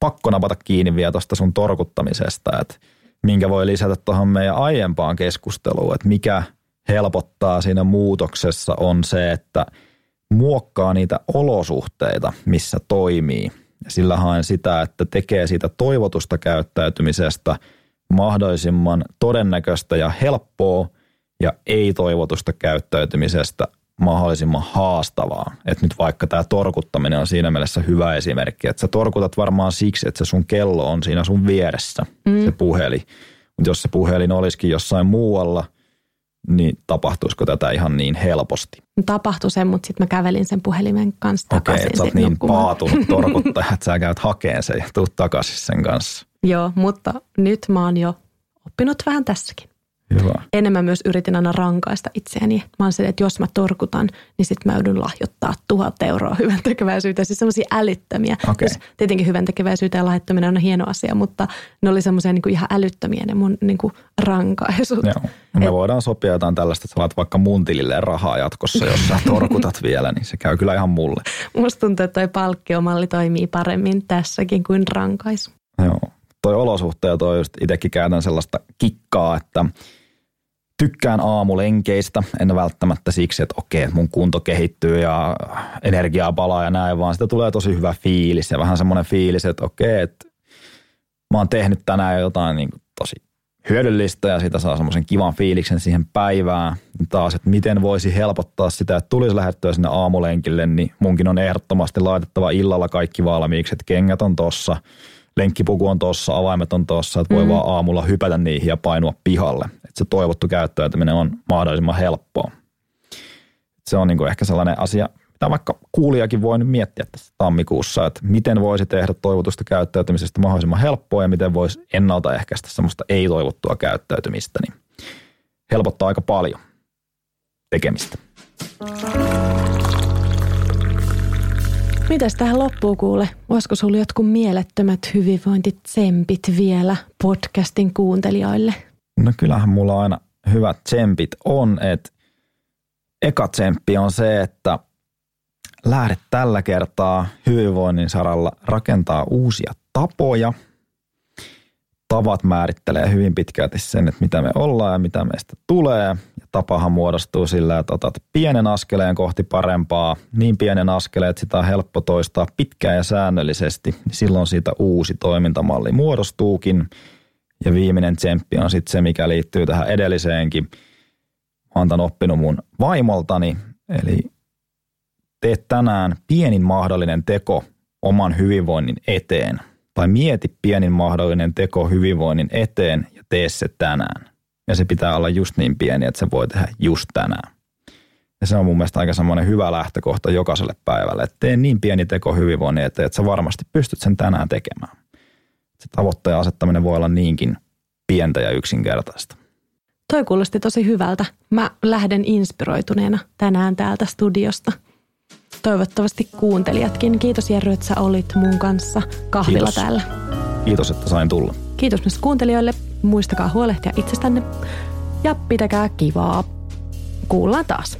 pakko napata kiinni vielä tuosta sun torkuttamisesta, että minkä voi lisätä tuohon meidän aiempaan keskusteluun, että mikä – helpottaa siinä muutoksessa on se, että muokkaa niitä olosuhteita, missä toimii. Ja sillä haen sitä, että tekee siitä toivotusta käyttäytymisestä mahdollisimman todennäköistä ja helppoa ja ei-toivotusta käyttäytymisestä mahdollisimman haastavaa. Että nyt vaikka tämä torkuttaminen on siinä mielessä hyvä esimerkki, että sä torkutat varmaan siksi, että se sun kello on siinä sun vieressä, mm. se puhelin. Mutta jos se puhelin olisikin jossain muualla – niin tapahtuisiko tätä ihan niin helposti? Tapahtui sen, mutta sitten mä kävelin sen puhelimen kanssa takaisin. Okei, okay, sä niin nukkumaan. paatunut <laughs> torkuttaja, että sä käyt hakeen sen ja tuut takaisin sen kanssa. Joo, mutta nyt mä oon jo oppinut vähän tässäkin. Hyvä. Enemmän myös yritin aina rankaista itseäni. Mä oon että jos mä torkutan, niin sitten mä joudun lahjoittaa tuhat euroa <laughs> hyvän tekeväisyyteen. Siis semmoisia älyttömiä. Okay. Siis tietenkin hyvän tekeväisyyteen lahjoittaminen on hieno asia, mutta ne oli semmoisia niin ihan älyttömiä ne mun niin kuin rankaisut. Joo. Me Et, voidaan sopia jotain tällaista, että sä laat vaikka mun tilille rahaa jatkossa, jos sä <laughs> torkutat vielä, niin se käy kyllä ihan mulle. Musta tuntuu, että toi palkkiomalli toimii paremmin tässäkin kuin rankaisu. Joo. Toi olosuhteet on just itsekin käytän sellaista kikkaa, että – tykkään aamulenkeistä, en välttämättä siksi, että okei, mun kunto kehittyy ja energiaa palaa ja näin, vaan sitä tulee tosi hyvä fiilis ja vähän semmoinen fiilis, että okei, että mä oon tehnyt tänään jotain niin kuin tosi hyödyllistä ja sitä saa semmoisen kivan fiiliksen siihen päivään. Taas, että miten voisi helpottaa sitä, että tulisi lähettyä sinne aamulenkille, niin munkin on ehdottomasti laitettava illalla kaikki valmiiksi, että kengät on tossa, lenkkipuku on tossa, avaimet on tossa, että voi mm. vaan aamulla hypätä niihin ja painua pihalle se toivottu käyttäytyminen on mahdollisimman helppoa. Se on niin kuin ehkä sellainen asia, mitä vaikka kuulijakin voi nyt miettiä tässä tammikuussa, että miten voisi tehdä toivotusta käyttäytymisestä mahdollisimman helppoa ja miten voisi ennaltaehkäistä semmoista ei-toivottua käyttäytymistä, niin helpottaa aika paljon tekemistä. Mitäs tähän loppuu kuule? Olisiko sulla jotkut mielettömät hyvinvointitsempit vielä podcastin kuuntelijoille? No kyllähän mulla aina hyvät tsempit on, että eka tsemppi on se, että lähdet tällä kertaa hyvinvoinnin saralla rakentaa uusia tapoja. Tavat määrittelee hyvin pitkälti sen, että mitä me ollaan ja mitä meistä tulee. Ja tapahan muodostuu sillä, että otat pienen askeleen kohti parempaa, niin pienen askeleen, että sitä on helppo toistaa pitkään ja säännöllisesti. Silloin siitä uusi toimintamalli muodostuukin – ja viimeinen tsemppi on sitten se, mikä liittyy tähän edelliseenkin. Mä oon oppinut mun vaimoltani, eli tee tänään pienin mahdollinen teko oman hyvinvoinnin eteen. Tai mieti pienin mahdollinen teko hyvinvoinnin eteen ja tee se tänään. Ja se pitää olla just niin pieni, että se voi tehdä just tänään. Ja se on mun mielestä aika semmoinen hyvä lähtökohta jokaiselle päivälle, että tee niin pieni teko hyvinvoinnin eteen, että sä varmasti pystyt sen tänään tekemään se tavoitteen asettaminen voi olla niinkin pientä ja yksinkertaista. Toi kuulosti tosi hyvältä. Mä lähden inspiroituneena tänään täältä studiosta. Toivottavasti kuuntelijatkin. Kiitos Jerry, että sä olit mun kanssa kahvilla Kiitos. täällä. Kiitos, että sain tulla. Kiitos myös kuuntelijoille. Muistakaa huolehtia itsestänne ja pitäkää kivaa. Kuullaan taas.